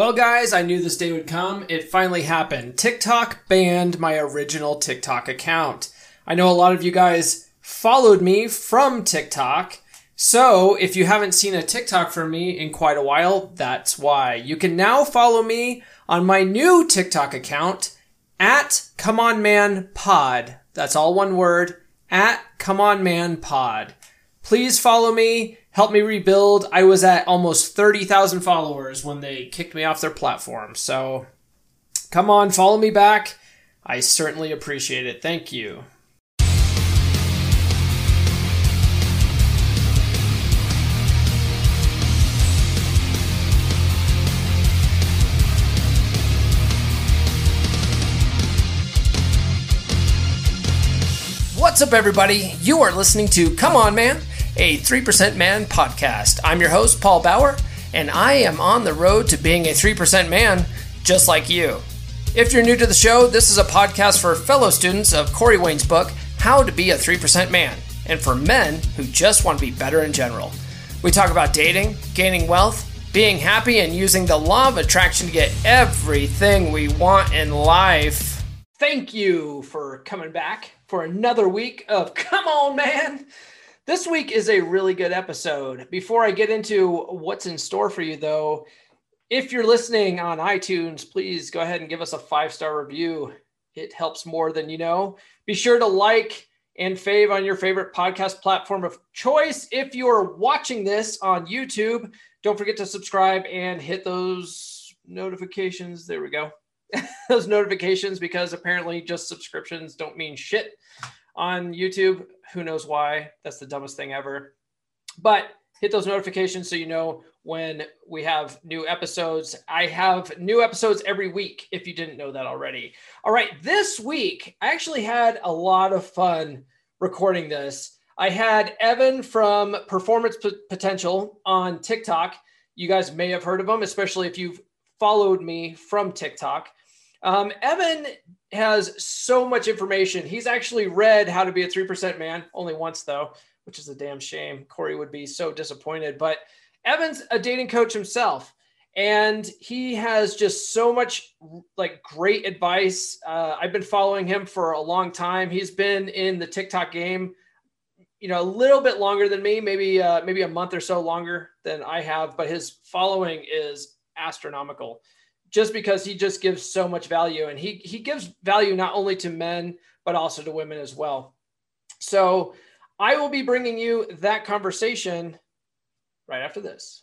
Well, guys, I knew this day would come. It finally happened. TikTok banned my original TikTok account. I know a lot of you guys followed me from TikTok. So, if you haven't seen a TikTok from me in quite a while, that's why. You can now follow me on my new TikTok account at Come On Man Pod. That's all one word at Come On Man Pod. Please follow me help me rebuild. I was at almost 30,000 followers when they kicked me off their platform. So come on, follow me back. I certainly appreciate it. Thank you. What's up, everybody? You are listening to Come On Man a 3% Man podcast. I'm your host, Paul Bauer, and I am on the road to being a 3% man just like you. If you're new to the show, this is a podcast for fellow students of Corey Wayne's book, How to Be a 3% Man, and for men who just want to be better in general. We talk about dating, gaining wealth, being happy, and using the law of attraction to get everything we want in life. Thank you for coming back for another week of Come On Man. This week is a really good episode. Before I get into what's in store for you, though, if you're listening on iTunes, please go ahead and give us a five star review. It helps more than you know. Be sure to like and fave on your favorite podcast platform of choice. If you're watching this on YouTube, don't forget to subscribe and hit those notifications. There we go. those notifications because apparently just subscriptions don't mean shit on YouTube. Who knows why? That's the dumbest thing ever. But hit those notifications so you know when we have new episodes. I have new episodes every week if you didn't know that already. All right, this week I actually had a lot of fun recording this. I had Evan from Performance P- Potential on TikTok. You guys may have heard of him, especially if you've followed me from TikTok. Um, Evan has so much information. He's actually read How to Be a 3% Man, only once though, which is a damn shame. Corey would be so disappointed. But Evan's a dating coach himself, and he has just so much like great advice. Uh, I've been following him for a long time. He's been in the TikTok game, you know, a little bit longer than me, maybe uh, maybe a month or so longer than I have, but his following is astronomical just because he just gives so much value and he he gives value not only to men but also to women as well. So I will be bringing you that conversation right after this.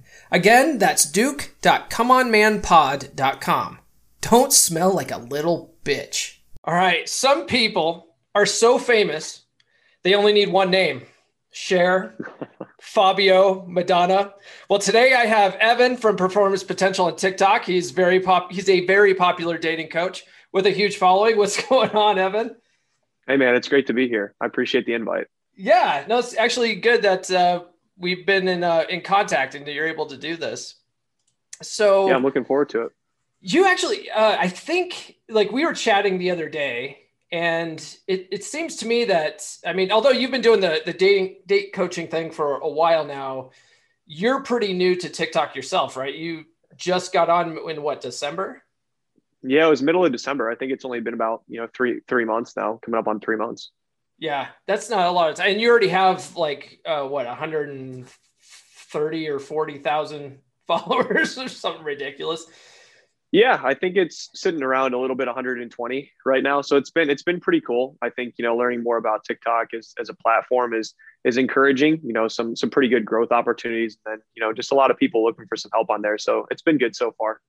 Again, that's duke.comeonmanpod.com. Don't smell like a little bitch. All right, some people are so famous, they only need one name Cher, Fabio, Madonna. Well, today I have Evan from Performance Potential on TikTok. He's very pop. He's a very popular dating coach with a huge following. What's going on, Evan? Hey, man, it's great to be here. I appreciate the invite. Yeah, no, it's actually good that uh, we've been in uh, in contact and you're able to do this. So yeah, I'm looking forward to it. You actually, uh, I think, like we were chatting the other day, and it, it seems to me that I mean, although you've been doing the the dating date coaching thing for a while now, you're pretty new to TikTok yourself, right? You just got on in what December? Yeah, it was middle of December. I think it's only been about you know three three months now, coming up on three months. Yeah, that's not a lot of time. And you already have like uh, what 130 or 40 thousand followers or something ridiculous. Yeah, I think it's sitting around a little bit 120 right now. So it's been it's been pretty cool. I think you know learning more about TikTok as, as a platform is is encouraging. You know some some pretty good growth opportunities, and then you know just a lot of people looking for some help on there. So it's been good so far.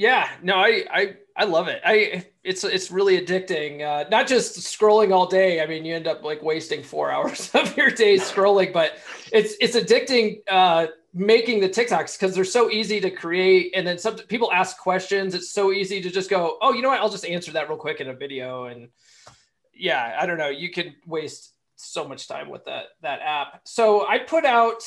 Yeah, no, I I I love it. I it's it's really addicting. Uh, not just scrolling all day. I mean, you end up like wasting four hours of your day scrolling, but it's it's addicting. Uh, making the TikToks because they're so easy to create, and then some people ask questions. It's so easy to just go, oh, you know what? I'll just answer that real quick in a video, and yeah, I don't know. You can waste so much time with that that app. So I put out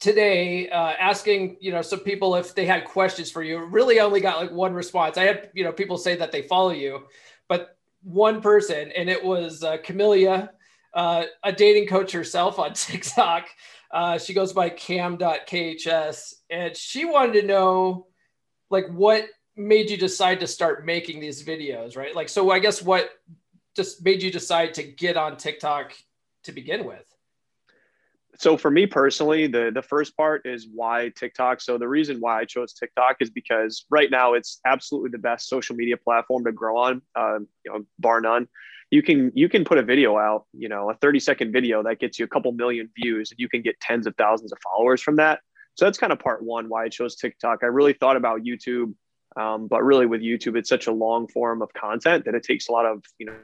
today uh, asking you know some people if they had questions for you. Really only got like one response. I had you know people say that they follow you but one person and it was uh, uh, a dating coach herself on tiktok. Uh, she goes by cam.khs and she wanted to know like what made you decide to start making these videos right? Like so i guess what just made you decide to get on tiktok to begin with so for me personally, the the first part is why TikTok. So the reason why I chose TikTok is because right now it's absolutely the best social media platform to grow on, uh, you know, bar none. You can you can put a video out, you know, a 30 second video that gets you a couple million views, and you can get tens of thousands of followers from that. So that's kind of part one why I chose TikTok. I really thought about YouTube um, but really, with YouTube, it's such a long form of content that it takes a lot of, you know,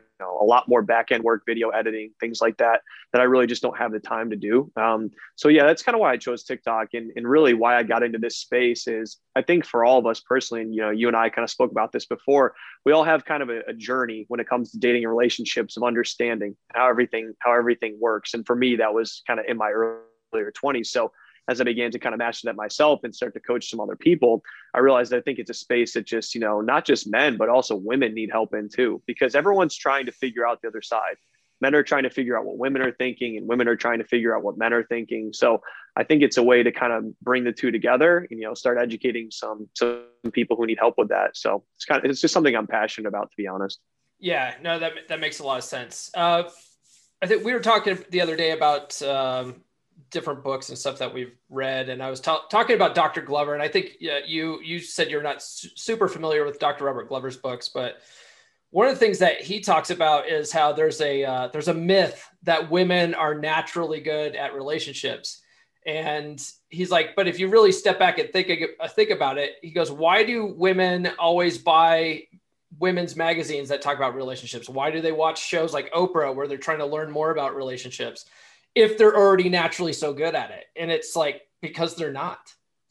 a lot more back end work, video editing, things like that, that I really just don't have the time to do. Um, so, yeah, that's kind of why I chose TikTok. And, and really, why I got into this space is I think for all of us personally, and, you know, you and I kind of spoke about this before, we all have kind of a, a journey when it comes to dating and relationships of understanding how everything, how everything works. And for me, that was kind of in my earlier 20s. So, as I began to kind of master that myself and start to coach some other people, I realized I think it's a space that just, you know, not just men, but also women need help in too, because everyone's trying to figure out the other side. Men are trying to figure out what women are thinking, and women are trying to figure out what men are thinking. So I think it's a way to kind of bring the two together and, you know, start educating some, some people who need help with that. So it's kind of, it's just something I'm passionate about, to be honest. Yeah, no, that, that makes a lot of sense. Uh, I think we were talking the other day about um, different books and stuff that we've read, and I was ta- talking about Dr. Glover, and I think yeah, you you said you're not su- super familiar with Dr. Robert Glover's books, but one of the things that he talks about is how there's a uh, there's a myth that women are naturally good at relationships, and he's like, but if you really step back and think uh, think about it, he goes, why do women always buy women's magazines that talk about relationships? Why do they watch shows like Oprah where they're trying to learn more about relationships? If they're already naturally so good at it. And it's like because they're not.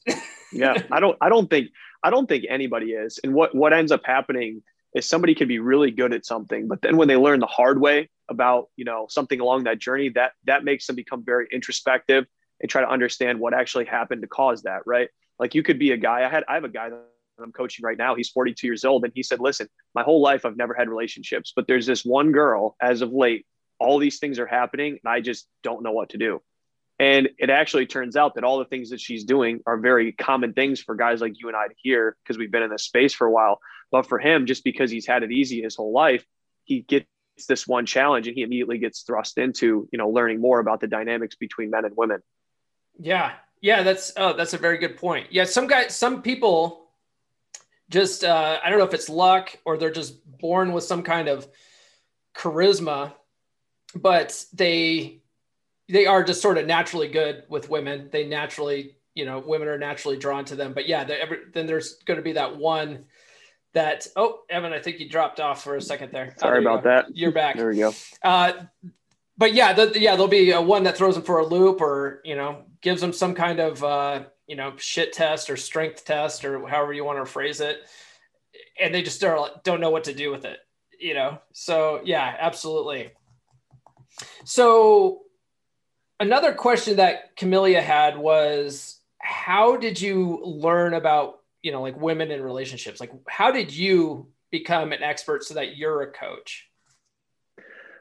yeah, I don't I don't think I don't think anybody is. And what what ends up happening is somebody can be really good at something, but then when they learn the hard way about, you know, something along that journey, that that makes them become very introspective and try to understand what actually happened to cause that, right? Like you could be a guy, I had I have a guy that I'm coaching right now. He's 42 years old and he said, "Listen, my whole life I've never had relationships, but there's this one girl as of late all these things are happening and I just don't know what to do. And it actually turns out that all the things that she's doing are very common things for guys like you and I to hear because we've been in this space for a while. But for him, just because he's had it easy his whole life, he gets this one challenge and he immediately gets thrust into, you know, learning more about the dynamics between men and women. Yeah. Yeah, that's oh, that's a very good point. Yeah, some guys some people just uh I don't know if it's luck or they're just born with some kind of charisma but they they are just sort of naturally good with women. They naturally, you know, women are naturally drawn to them. But yeah, every, then there's going to be that one that oh, Evan, I think you dropped off for a second there. Sorry oh, there about that. You're back. There we go. Uh, but yeah, the, yeah, there'll be a one that throws them for a loop, or you know, gives them some kind of uh, you know shit test or strength test or however you want to phrase it, and they just don't don't know what to do with it. You know, so yeah, absolutely. So another question that Camellia had was how did you learn about you know, like women in relationships. Like, how did you become an expert so that you're a coach?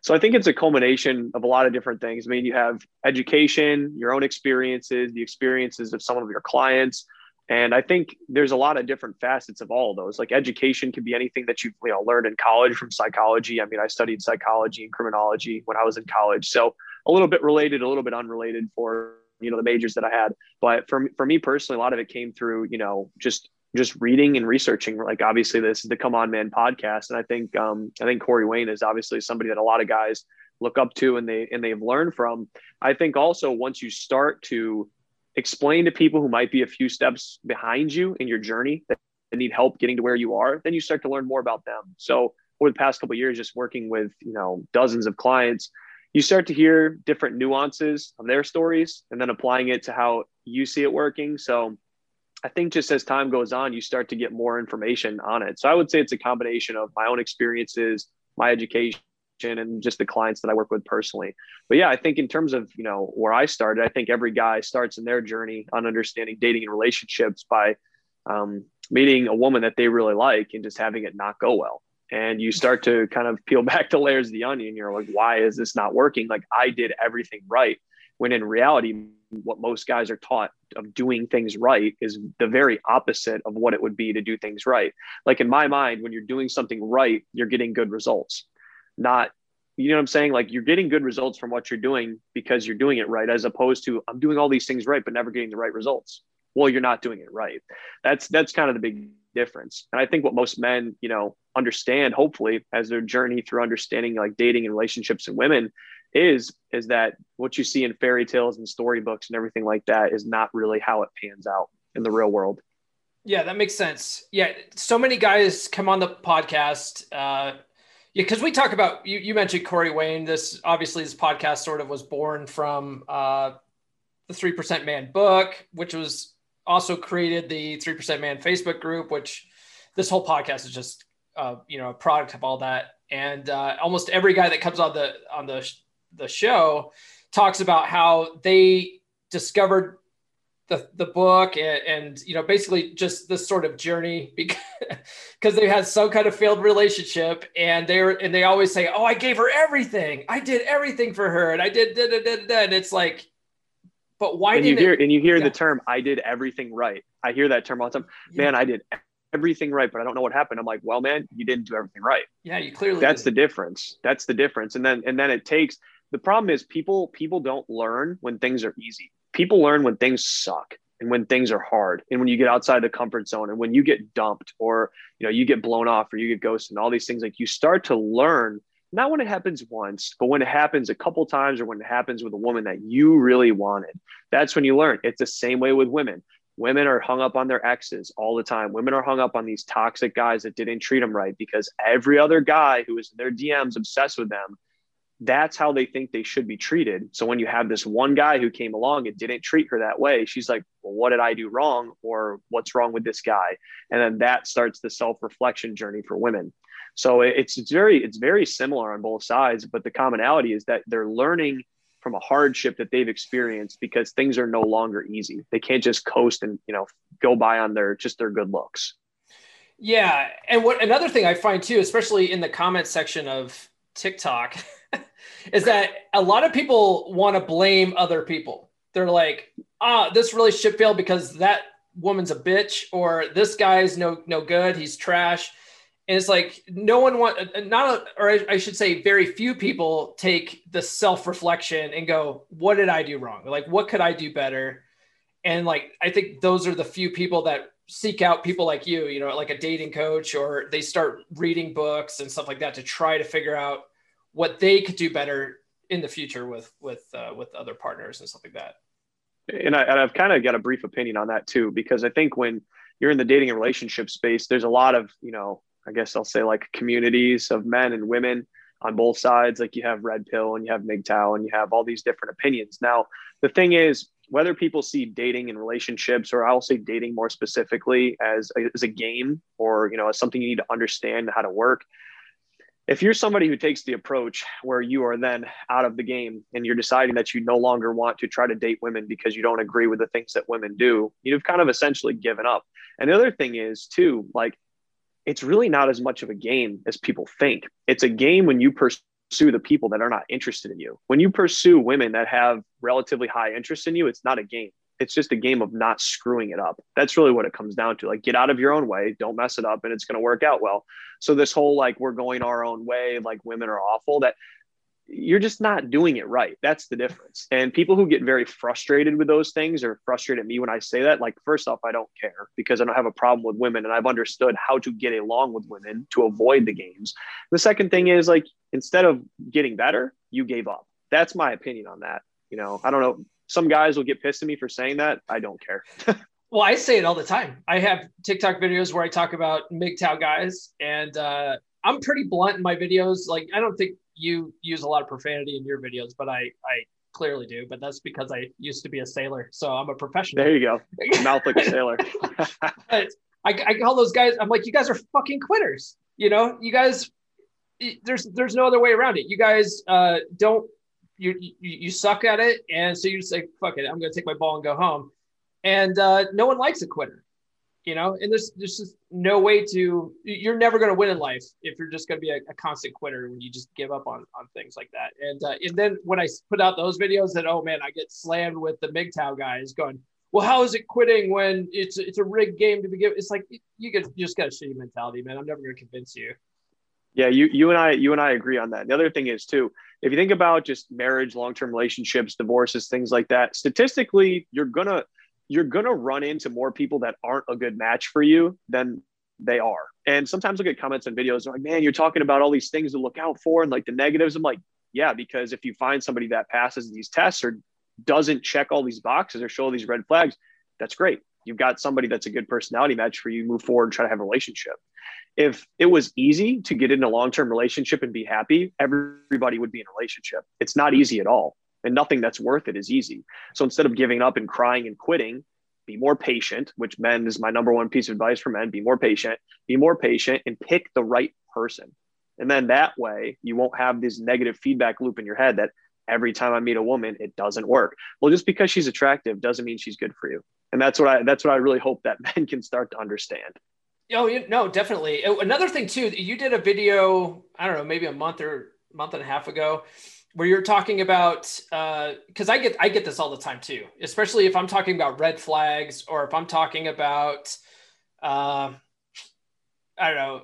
So I think it's a culmination of a lot of different things. I mean, you have education, your own experiences, the experiences of some of your clients. And I think there's a lot of different facets of all of those. Like education can be anything that you've you know learned in college from psychology. I mean, I studied psychology and criminology when I was in college. So a little bit related, a little bit unrelated for you know the majors that I had. But for for me personally, a lot of it came through you know just just reading and researching. Like obviously, this is the Come On Man podcast, and I think um, I think Corey Wayne is obviously somebody that a lot of guys look up to and they and they've learned from. I think also once you start to explain to people who might be a few steps behind you in your journey that need help getting to where you are, then you start to learn more about them. So over the past couple years, just working with you know dozens of clients, you start to hear different nuances of their stories and then applying it to how you see it working. So I think just as time goes on, you start to get more information on it. So I would say it's a combination of my own experiences, my education, and just the clients that I work with personally. But yeah, I think in terms of, you know, where I started, I think every guy starts in their journey on understanding dating and relationships by um, meeting a woman that they really like and just having it not go well. And you start to kind of peel back the layers of the onion. You're like, why is this not working? Like I did everything right. When in reality, what most guys are taught of doing things right is the very opposite of what it would be to do things right. Like in my mind, when you're doing something right, you're getting good results, not, you know what I'm saying? Like you're getting good results from what you're doing because you're doing it right, as opposed to I'm doing all these things right, but never getting the right results. Well, you're not doing it right. That's, that's kind of the big difference. And I think what most men, you know, understand, hopefully, as their journey through understanding like dating and relationships and women is is that what you see in fairy tales and storybooks and everything like that is not really how it pans out in the real world. Yeah, that makes sense. Yeah, so many guys come on the podcast. Uh, yeah, because we talk about you. You mentioned Corey Wayne. This obviously this podcast sort of was born from uh, the Three Percent Man book, which was also created the Three Percent Man Facebook group, which this whole podcast is just uh, you know a product of all that. And uh, almost every guy that comes on the on the the show talks about how they discovered the, the book and, and you know basically just this sort of journey because they had some kind of failed relationship and they were and they always say oh i gave her everything i did everything for her and i did da, da, da, da. and it's like but why and did you hear it, and you hear yeah. the term i did everything right i hear that term all the time yeah. man i did everything right but i don't know what happened i'm like well man you didn't do everything right yeah you clearly that's did. the difference that's the difference and then and then it takes the problem is people people don't learn when things are easy people learn when things suck and when things are hard and when you get outside the comfort zone and when you get dumped or you know you get blown off or you get ghosted and all these things like you start to learn not when it happens once but when it happens a couple times or when it happens with a woman that you really wanted. That's when you learn. It's the same way with women. Women are hung up on their exes all the time. Women are hung up on these toxic guys that didn't treat them right because every other guy who is in their dms obsessed with them that's how they think they should be treated. So when you have this one guy who came along and didn't treat her that way, she's like, well, what did I do wrong? Or what's wrong with this guy? And then that starts the self-reflection journey for women. So it's, it's very, it's very similar on both sides, but the commonality is that they're learning from a hardship that they've experienced because things are no longer easy. They can't just coast and, you know, go by on their, just their good looks. Yeah. And what, another thing I find too, especially in the comment section of TikTok, is that a lot of people want to blame other people. They're like, ah, this relationship failed because that woman's a bitch, or this guy's no no good, he's trash. And it's like no one want not or I should say very few people take the self reflection and go, what did I do wrong? Like what could I do better? And like I think those are the few people that seek out people like you, you know, like a dating coach, or they start reading books and stuff like that to try to figure out what they could do better in the future with with uh, with other partners and stuff like that. And, I, and I've kind of got a brief opinion on that too, because I think when you're in the dating and relationship space, there's a lot of you know, I guess I'll say like communities of men and women on both sides. Like you have Red Pill and you have MGTOW and you have all these different opinions. Now, the thing is, whether people see dating and relationships, or I'll say dating more specifically as a, as a game or you know as something you need to understand how to work, if you're somebody who takes the approach where you are then out of the game and you're deciding that you no longer want to try to date women because you don't agree with the things that women do, you've kind of essentially given up. And the other thing is too, like it's really not as much of a game as people think. It's a game when you pursue the people that are not interested in you. When you pursue women that have relatively high interest in you, it's not a game. It's just a game of not screwing it up. That's really what it comes down to. Like, get out of your own way, don't mess it up, and it's going to work out well. So, this whole like, we're going our own way, like women are awful, that you're just not doing it right. That's the difference. And people who get very frustrated with those things or frustrated at me when I say that, like, first off, I don't care because I don't have a problem with women and I've understood how to get along with women to avoid the games. The second thing is, like, instead of getting better, you gave up. That's my opinion on that. You know, I don't know. Some guys will get pissed at me for saying that. I don't care. well, I say it all the time. I have TikTok videos where I talk about MGTOW guys and, uh, I'm pretty blunt in my videos. Like, I don't think you use a lot of profanity in your videos, but I I clearly do. But that's because I used to be a sailor, so I'm a professional. There you go, mouth like a sailor. I, I call those guys. I'm like, you guys are fucking quitters. You know, you guys. There's there's no other way around it. You guys uh, don't you, you you suck at it, and so you just like, fuck it. I'm gonna take my ball and go home. And uh, no one likes a quitter you know and there's there's just no way to you're never going to win in life if you're just going to be a, a, constant quitter when you just give up on on things like that and uh, and then when i put out those videos that oh man i get slammed with the MGTOW guys going well how is it quitting when it's it's a rigged game to begin it's like you get you just got a shitty mentality man i'm never going to convince you yeah you you and i you and i agree on that the other thing is too if you think about just marriage long-term relationships divorces things like that statistically you're gonna you're to run into more people that aren't a good match for you than they are. And sometimes I get comments on videos like, man, you're talking about all these things to look out for and like the negatives. I'm like, yeah, because if you find somebody that passes these tests or doesn't check all these boxes or show these red flags, that's great. You've got somebody that's a good personality match for you. Move forward and try to have a relationship. If it was easy to get in a long term relationship and be happy, everybody would be in a relationship. It's not easy at all and nothing that's worth it is easy. So instead of giving up and crying and quitting, be more patient, which men is my number one piece of advice for men. Be more patient, be more patient, and pick the right person. And then that way you won't have this negative feedback loop in your head that every time I meet a woman, it doesn't work. Well, just because she's attractive doesn't mean she's good for you. And that's what I that's what I really hope that men can start to understand. Oh, you, no, definitely. Oh, another thing too, you did a video, I don't know, maybe a month or month and a half ago where you're talking about uh because uh, I get I get this all the time too, especially if I'm talking about red flags or if I'm talking about uh, I don't know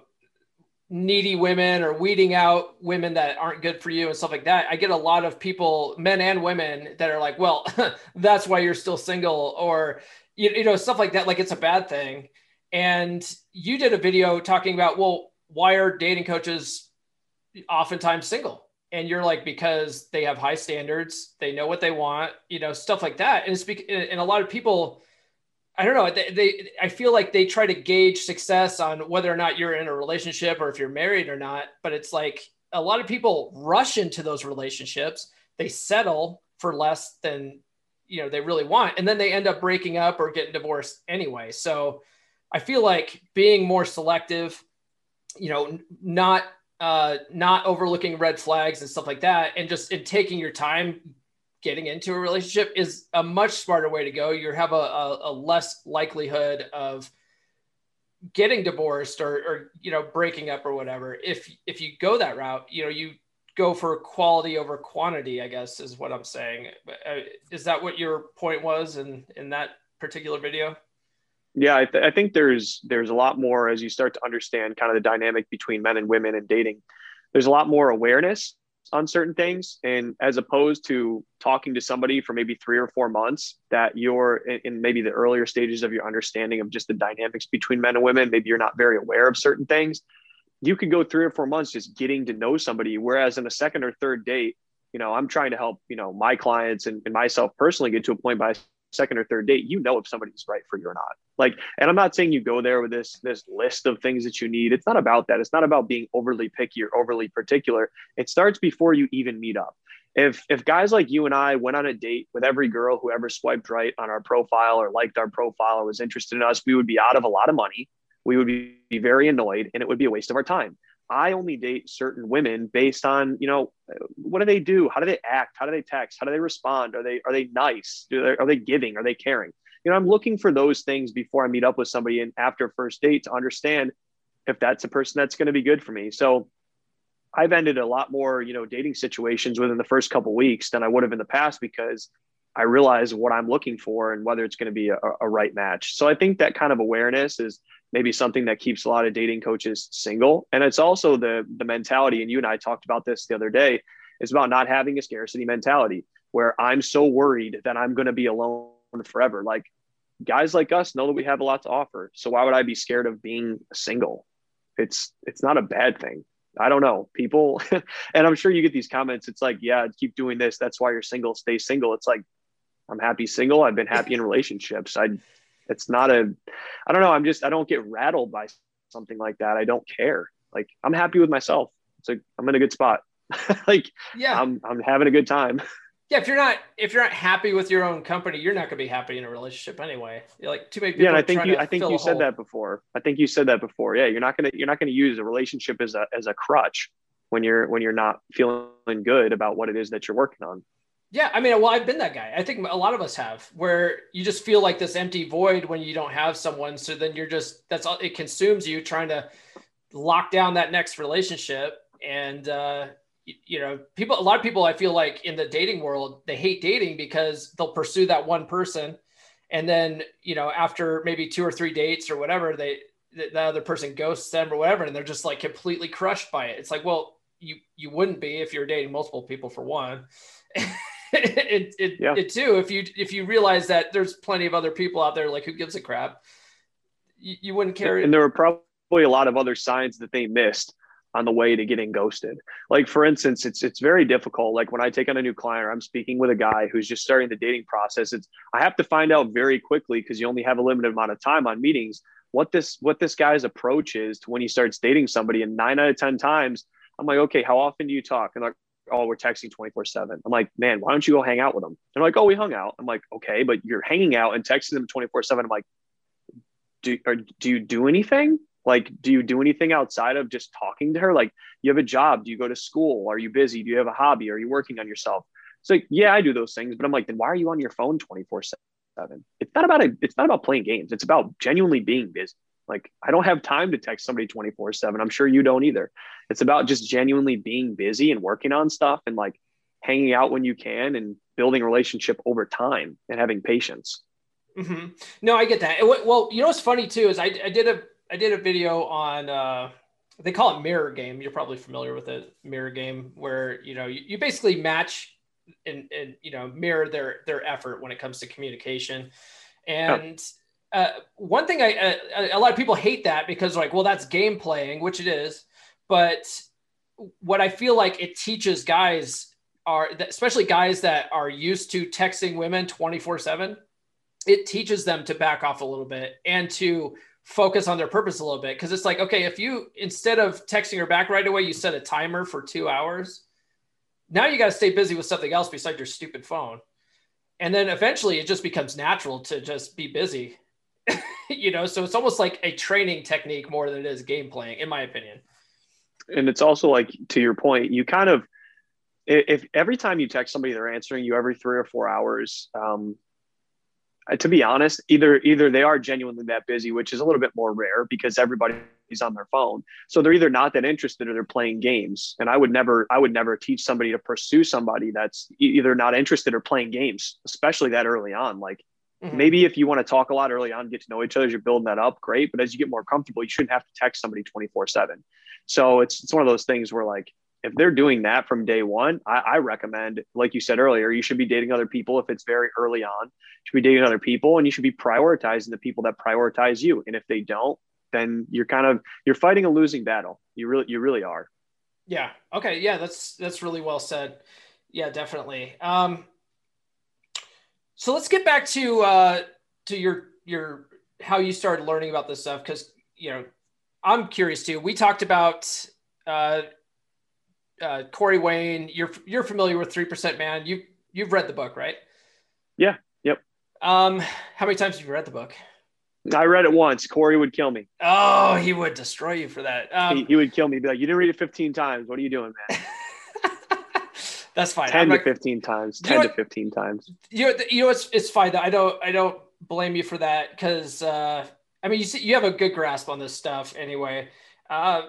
needy women or weeding out women that aren't good for you and stuff like that. I get a lot of people, men and women, that are like, "Well, that's why you're still single," or you, you know stuff like that. Like it's a bad thing. And you did a video talking about, well, why are dating coaches oftentimes single? and you're like because they have high standards they know what they want you know stuff like that. And it's be- and a lot of people i don't know they, they i feel like they try to gauge success on whether or not you're in a relationship or if you're married or not. But it's like a lot of people rush into those relationships. They settle for less than you know they really want. And then they end up breaking up or getting divorced anyway. So i feel like being more selective you know not uh, not overlooking red flags and stuff like that, and just in taking your time getting into a relationship is a much smarter way to go. You have a, a, a less likelihood of getting divorced or, or you know breaking up or whatever. If if you go that route, you know you go for quality over quantity. I guess is what I'm saying. Uh, is that what your point was in in that particular video? Yeah, I, th- I, think there's there's a lot more as you start to understand kind of the dynamic between men and women and dating. There's a lot more awareness on certain things, and as opposed to talking to somebody for maybe three or four months, that you're in, in maybe the earlier stages of your understanding of just the dynamics between men and women. Maybe you're not very aware of certain things. You could go three or four months just getting to know somebody, whereas in a second or third date, you know, I'm trying to help you know my clients and, and myself personally get to a point by second or third date, you know if somebody's right for you or not. Like, and I'm not saying you go there with this this list of things that you need. It's not about that. It's not about being overly picky or overly particular. It starts before you even meet up. If if guys like you and I went on a date with every girl who ever swiped right on our profile or liked our profile or was interested in us, we would be out of a lot of money. We would be very annoyed and it would be a waste of our time. I only date certain women based on, you know, what do they do? How do they act? How do they text? How do they respond? Are they are they nice? Do they, are they giving? Are they caring? you know, I'm looking for those things before I meet up with somebody and after first date to understand if that's a person that's going to be good for me. So I've ended a lot more, you know, dating situations within the first couple weeks than I would have in the past because I realize what I'm looking for and whether it's going to be a, a, right match. So I think that kind of awareness is maybe something that keeps a lot of dating coaches single. And it's also the the mentality, and you and I talked about this the other day, is about not having a scarcity mentality where I'm so worried that I'm going to be alone forever. Like guys like us know that we have a lot to offer. So why would I be scared of being single? It's it's not a bad thing. I don't know. People and I'm sure you get these comments. It's like, yeah, keep doing this. That's why you're single. Stay single. It's like I'm happy single. I've been happy in relationships. I it's not a I don't know. I'm just I don't get rattled by something like that. I don't care. Like I'm happy with myself. It's like I'm in a good spot. like yeah, I'm I'm having a good time. Yeah, if you're not if you're not happy with your own company, you're not going to be happy in a relationship anyway. You're like too many people. Yeah, and I think you I think you said hole. that before. I think you said that before. Yeah, you're not gonna you're not gonna use a relationship as a as a crutch when you're when you're not feeling good about what it is that you're working on. Yeah, I mean, well, I've been that guy. I think a lot of us have, where you just feel like this empty void when you don't have someone. So then you're just that's all it consumes you trying to lock down that next relationship. And uh, you know, people, a lot of people, I feel like in the dating world, they hate dating because they'll pursue that one person, and then you know, after maybe two or three dates or whatever, they the other person ghosts them or whatever, and they're just like completely crushed by it. It's like, well, you you wouldn't be if you're dating multiple people for one. it, it, yeah. it too if you if you realize that there's plenty of other people out there like who gives a crap you, you wouldn't care. And there were probably a lot of other signs that they missed on the way to getting ghosted. Like for instance it's it's very difficult. Like when i take on a new client or i'm speaking with a guy who's just starting the dating process it's i have to find out very quickly because you only have a limited amount of time on meetings what this what this guy's approach is to when he starts dating somebody. And nine out of ten times i'm like okay how often do you talk? And like oh, we're texting 24 7. I'm like, man, why don't you go hang out with them? They're like, oh, we hung out. I'm like, okay, but you're hanging out and texting them 24 7. I'm like, do, or, do you do anything? Like, do you do anything outside of just talking to her? Like, you have a job? Do you go to school? Are you busy? Do you have a hobby? Are you working on yourself? It's like, yeah, I do those things, but I'm like, then why are you on your phone 24 7? It's not about a, it's not about playing games. It's about genuinely being busy. Like, I don't have time to text somebody 24 7. I'm sure you don't either. It's about just genuinely being busy and working on stuff and like hanging out when you can and building a relationship over time and having patience. Mm-hmm. No, I get that. Well, you know what's funny too is I, I did a I did a video on uh, they call it mirror game. You're probably familiar with it, mirror game, where you know you, you basically match and, and you know mirror their their effort when it comes to communication. And oh. Uh, one thing I uh, a lot of people hate that because like, well, that's game playing, which it is. But what I feel like it teaches guys are, especially guys that are used to texting women 24 7, it teaches them to back off a little bit and to focus on their purpose a little bit. Cause it's like, okay, if you, instead of texting her back right away, you set a timer for two hours, now you got to stay busy with something else besides your stupid phone. And then eventually it just becomes natural to just be busy, you know? So it's almost like a training technique more than it is game playing, in my opinion and it's also like to your point, you kind of if every time you text somebody they're answering you every three or four hours um, to be honest either either they are genuinely that busy which is a little bit more rare because everybody's on their phone so they're either not that interested or they're playing games and i would never i would never teach somebody to pursue somebody that's either not interested or playing games especially that early on like mm-hmm. maybe if you want to talk a lot early on get to know each other as you're building that up great but as you get more comfortable you shouldn't have to text somebody 24 7 so it's it's one of those things where like if they're doing that from day one, I, I, recommend, like you said earlier, you should be dating other people if it's very early on. You should be dating other people, and you should be prioritizing the people that prioritize you. And if they don't, then you're kind of you're fighting a losing battle. You really you really are. Yeah. Okay. Yeah. That's that's really well said. Yeah, definitely. Um, so let's get back to uh, to your your how you started learning about this stuff because you know I'm curious too. We talked about uh, uh, Corey Wayne. You're you're familiar with Three Percent Man. You you've read the book, right? Yeah. Yep. Um, how many times have you read the book? I read it once. Corey would kill me. Oh, he would destroy you for that. Um, he, he, would kill me. Be like, you didn't read it 15 times. What are you doing, man? That's fine. 10 I'm to 15 times. 10 to 15 times. You know, you know, it's, it's fine. I don't, I don't blame you for that because uh, I mean you see, you have a good grasp on this stuff anyway. Uh,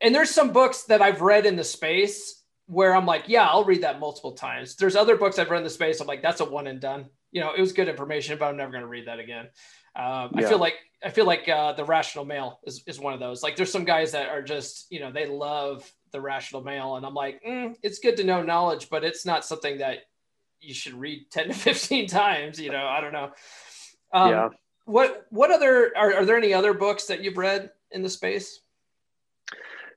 and there's some books that I've read in the space where I'm like, yeah, I'll read that multiple times. There's other books I've read in the space. I'm like, that's a one and done. You know, it was good information, but I'm never going to read that again. Um, yeah. I feel like I feel like uh, the rational male is, is one of those. Like, there's some guys that are just, you know, they love the rational male, and I'm like, mm, it's good to know knowledge, but it's not something that you should read 10 to 15 times. You know, I don't know. Um, yeah. What what other are, are there any other books that you've read in the space?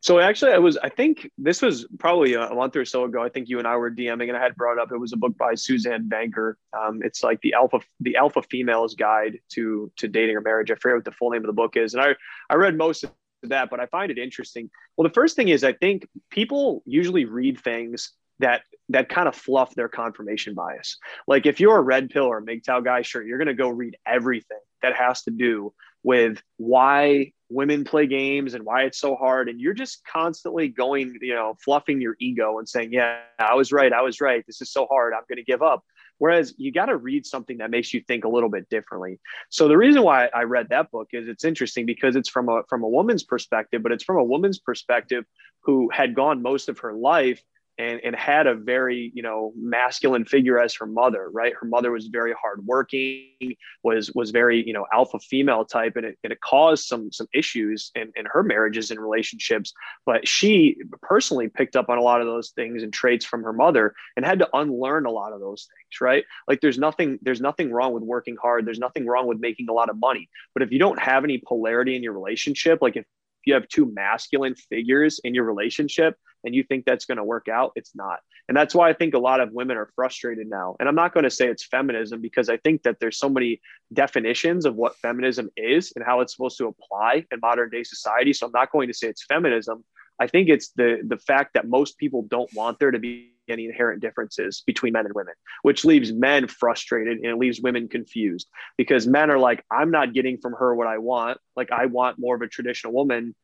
So actually, I was I think this was probably a month or so ago. I think you and I were DMing, and I had brought up it was a book by Suzanne Venker. Um, it's like the alpha the alpha female's guide to to dating or marriage. I forget what the full name of the book is, and I I read most of that, but I find it interesting. Well, the first thing is I think people usually read things that that kind of fluff their confirmation bias. Like if you're a red pill or a MGTOW guy, sure, you're to go read everything that has to do with why women play games and why it's so hard and you're just constantly going you know fluffing your ego and saying yeah i was right i was right this is so hard i'm to give up whereas you got to read something that makes you think a little bit differently. So the reason why i read that book is it's interesting because it's from a from a woman's perspective but it's from a woman's perspective who had gone most of her life and, and had a very you know masculine figure as her mother right? Her mother was very hardworking was was very you know alpha female type and it, and it caused some some issues in, in her marriages and relationships. But she personally picked up on a lot of those things and traits from her mother and had to unlearn a lot of those things right? Like there's nothing there's nothing wrong with working hard. There's nothing wrong with making a lot of money. But if you don't have any polarity in your relationship like if you have two masculine figures in your relationship and you think that's going to work out, it's not. And that's why I think a lot of women are frustrated now. And I'm not going to say it's feminism because I think that there's so many definitions of what feminism is and how it's supposed to apply in modern day society. So I'm not going to say it's feminism. I think it's the the fact that most people don't want there to be any inherent differences between men and women, which leaves men frustrated and it leaves women confused because men are like, I'm not getting from her what I want. Like, I want more of a traditional woman.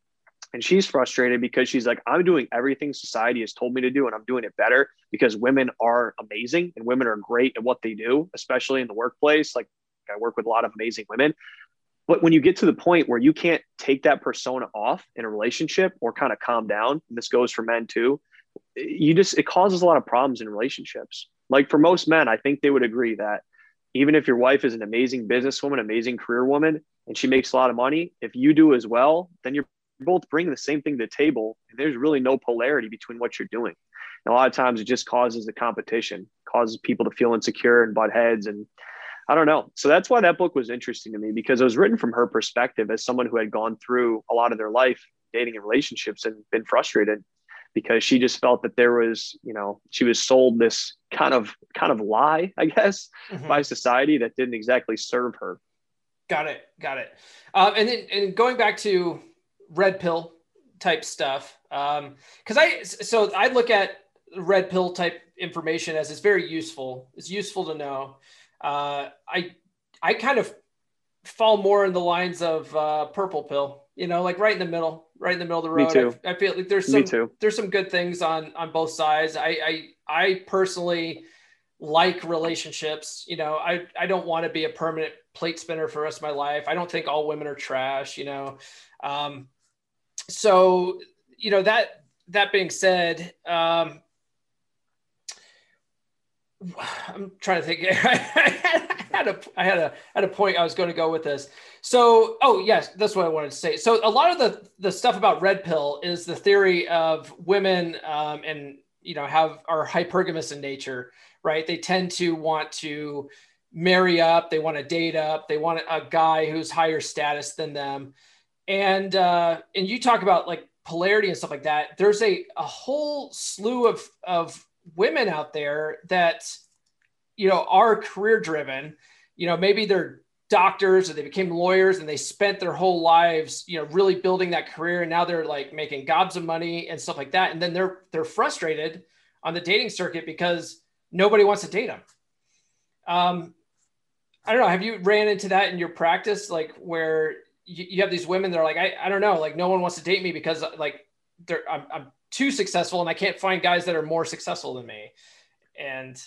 And she's frustrated because she's like, I'm doing everything society has told me to do, and I'm doing it better because women are amazing and women are great at what they do, especially in the workplace. Like, I work with a lot of amazing women. But when you get to the point where you can't take that persona off in a relationship or kind of calm down, and this goes for men too, you just, it causes a lot of problems in relationships. Like for most men, I think they would agree that even if your wife is an amazing businesswoman, amazing career woman, and she makes a lot of money, if you do as well, then you're both bringing the same thing to the table. And there's really no polarity between what you're doing. And a lot of times it just causes the competition, causes people to feel insecure and butt heads. And I don't know. So that's why that book was interesting to me because it was written from her perspective as someone who had gone through a lot of their life dating and relationships and been frustrated because she just felt that there was, you know, she was sold this kind of kind of lie, I guess, mm-hmm. by society that didn't exactly serve her. Got it. Got it. Um, and then and going back to red pill type stuff, because um, I so I look at red pill type information as it's very useful. It's useful to know. Uh, I I kind of fall more in the lines of uh, purple pill. You know, like right in the middle, right in the middle of the road. Me too. I, I feel like there's some there's some good things on on both sides. I I, I personally like relationships. You know, I I don't want to be a permanent plate spinner for the rest of my life. I don't think all women are trash. You know, um, so you know that that being said, um, I'm trying to think. I had a I had a had a point I was going to go with this. So, oh yes, that's what I wanted to say. So, a lot of the the stuff about red pill is the theory of women um, and you know have are hypergamous in nature, right? They tend to want to marry up, they want to date up, they want a guy who's higher status than them, and uh, and you talk about like polarity and stuff like that. There's a a whole slew of of women out there that you know are career driven you know maybe they're doctors or they became lawyers and they spent their whole lives you know really building that career and now they're like making gobs of money and stuff like that. And then they're they're frustrated on the dating circuit because nobody wants to date them um i don't know. Have you ran into that in your practice? Like where you, you have these women that are like I, I don't know. Like no one wants to date me because like they're I'm, I'm too successful and I can't find guys that are more successful than me. And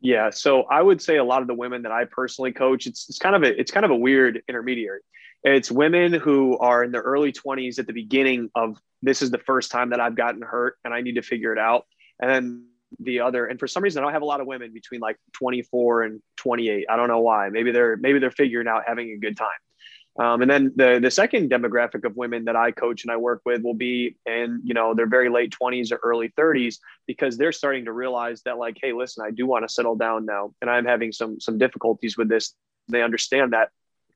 Yeah, so I would say a lot of the women that I personally coach, it's, it's kind of a it's kind of a weird intermediary. It's women who are in their early 20s at the beginning of this is the first time that I've gotten hurt and I need to figure it out. And then the other, and for some reason, I don't have a lot of women between like 24 and 28. I don't know why. Maybe they're maybe they're figuring out having a good time. Um, and then the the second demographic of women that I coach and I work with will be in you know their very late 20s or early 30s because they're starting to realize that like hey listen I do want to settle down now and I'm having some some difficulties with this. They understand that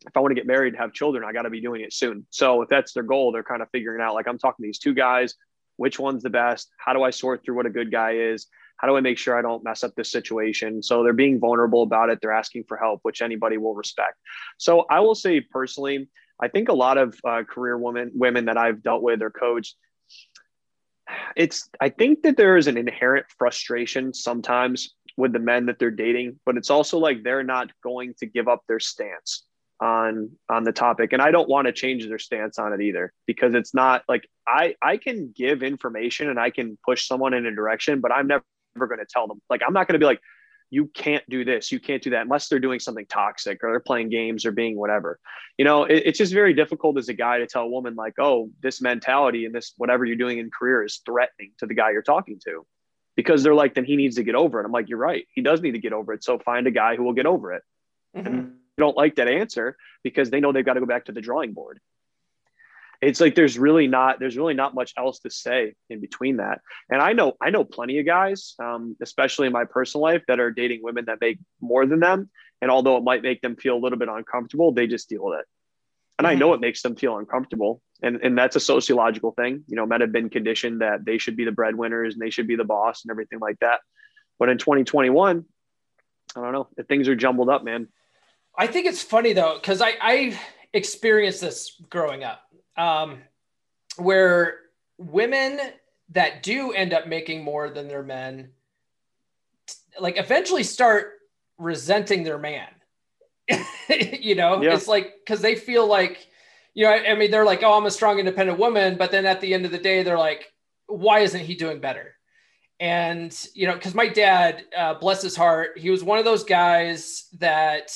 if I want to get married and have children I got to be doing it soon. So if that's their goal, they're kind of figuring out like I'm talking to these two guys, which one's the best? How do I sort through what a good guy is? How do I make sure I don't mess up this situation? So they're being vulnerable about it. They're asking for help, which anybody will respect. So I will say personally, I think a lot of uh, career women women that I've dealt with or coached, it's I think that there is an inherent frustration sometimes with the men that they're dating, but it's also like they're not going to give up their stance on on the topic and i don't want to change their stance on it either because it's not like i i can give information and i can push someone in a direction but i'm never going to tell them. Like, I'm not going to be like, you can't do this, you can't do that, unless they're doing something toxic or they're playing games or being whatever. You know, it, it's just very difficult as a guy to tell a woman, like, oh, this mentality and this whatever you're doing in career is threatening to the guy you're talking to because they're like, then he needs to get over it. I'm like, you're right. He does need to get over it. So find a guy who will get over it. Mm-hmm. And don't like that answer because they know they've got to go back to the drawing board it's like there's really not there's really not much else to say in between that. And i know i know plenty of guys um, especially in my personal life that are dating women that make more than them. And although it might make them feel a little bit uncomfortable they just deal with it. And mm-hmm. i know it makes them feel uncomfortable. And and that's a sociological thing. You know men have been conditioned that they should be the breadwinners and they should be the boss and everything like that. But in 2021 i don't know things are jumbled up man. I think it's funny though because i i experienced this growing up um, where women that do end up making more than their men, like eventually start resenting their man. you know, yeah. it's like because they feel like, you know, I, I mean, they're like, oh, I'm a strong, independent woman, but then at the end of the day, they're like, why isn't he doing better? And you know, because my dad, uh, bless his heart, he was one of those guys that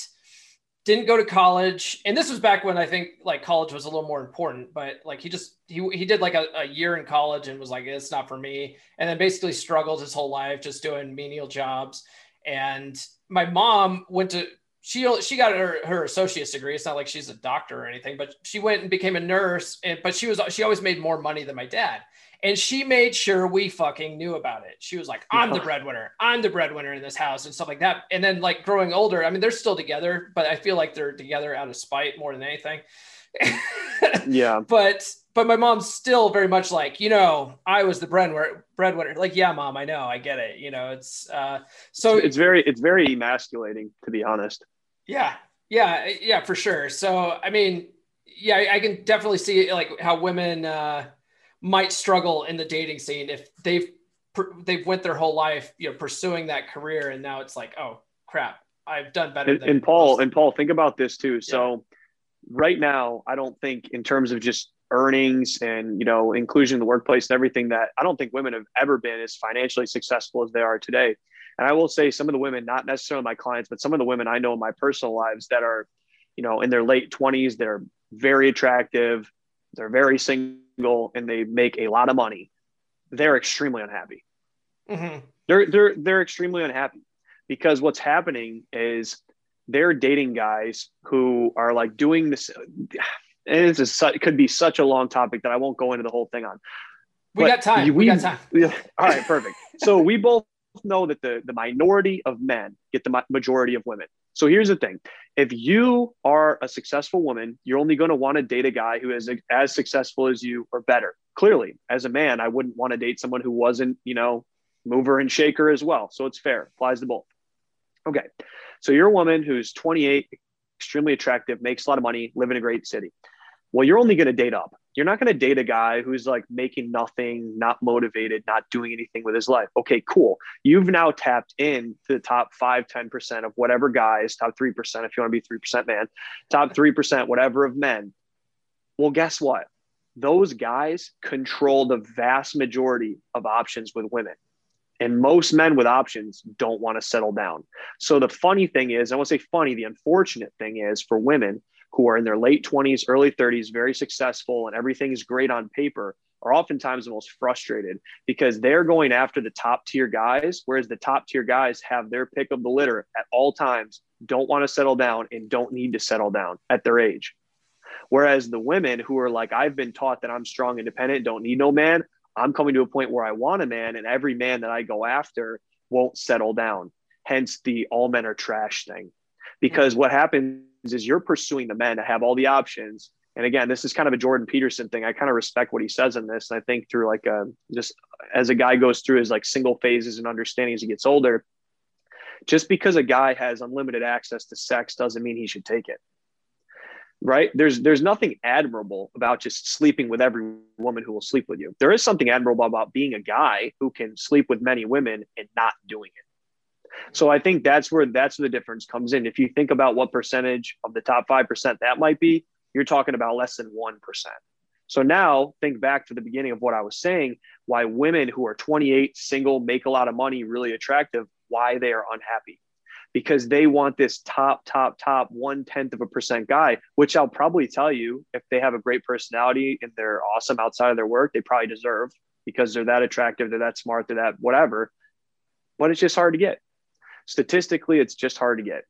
didn't go to college. And this was back when i think like college was a little more important but like he just he, he did like a, a year in college and was like it's not for me. And then basically struggled his whole life just doing menial jobs. And my mom went to she she got her, her associate's degree. It's not like she's a doctor or anything but she went and became a nurse. And but she was she always made more money than my dad and she made sure we fucking knew about it. She was like, I'm the breadwinner. I'm the breadwinner in this house and stuff like that. And then like growing older, I mean, they're still together, but I feel like they're together out of spite more than anything. yeah. But but my mom's still very much like, you know, I was the breadwinner breadwinner. Like, yeah, mom, I know, I get it. You know, it's uh so it's very it's very emasculating, to be honest. Yeah. Yeah, yeah, for sure. So I mean, yeah, I, I can definitely see like how women uh might struggle in the dating scene if they've they've went their whole life you know pursuing that career and now it's like oh crap i've done better and, and paul and paul think about this too. So right now i don't think in terms of just earnings and you know inclusion in the workplace and everything that i don't think women have ever been as financially successful as they are today. And i will say some of the women not necessarily my clients but some of the women i know in my personal lives that are you know in their late 20s they're very attractive they're very single and they make a lot of money, they're extremely unhappy. Mm-hmm. They're they're they're extremely unhappy because what's happening is they're dating guys who are like doing this. And it's a, it could be such a long topic that I won't go into the whole thing on. We but got time. We, we got time. all right, perfect. so we both know that the, the minority of men get the majority of women. So here's the thing if you are a successful woman, you're only going to want to date a guy who is as successful as you or better. Clearly, as a man, I wouldn't want to date someone who wasn't, you know, mover and shaker as well. So it's fair, applies to both. Okay. So you're a woman who's 28, extremely attractive, makes a lot of money, live in a great city. Well, you're only going to date up. You're not going to date a guy who's like making nothing, not motivated, not doing anything with his life. Okay, cool. You've now tapped in to the top five, 10% of whatever guys, top 3%, if you want to be 3% man, top 3%, whatever of men. Well, guess what? Those guys control the vast majority of options with women. And most men with options don't want to settle down. So the funny thing is, I won't say funny, the unfortunate thing is for women who are in their late 20s, early 30s, very successful, and everything's great on paper, are oftentimes the most frustrated because they're going after the top tier guys, whereas the top tier guys have their pick of the litter at all times, don't want to settle down, and don't need to settle down at their age. Whereas the women who are like, I've been taught that I'm strong, independent, don't need no man, I'm coming to a point where I want a man, and every man that I go after won't settle down. Hence the all men are trash thing. Because what happens is you're pursuing the men to have all the options. And again, this is kind of a Jordan Peterson thing. I kind of respect what he says in this. And I think through like a, just as a guy goes through his like single phases and understanding as he gets older, just because a guy has unlimited access to sex doesn't mean he should take it right there's there's nothing admirable about just sleeping with every woman who will sleep with you there is something admirable about being a guy who can sleep with many women and not doing it so i think that's where that's where the difference comes in if you think about what percentage of the top 5% that might be you're talking about less than 1% so now think back to the beginning of what i was saying why women who are 28 single make a lot of money really attractive why they are unhappy because they want this top, top, top one tenth of a percent guy, which I'll probably tell you if they have a great personality and they're awesome outside of their work, they probably deserve because they're that attractive, they're that smart, they're that whatever. But it's just hard to get. Statistically, it's just hard to get.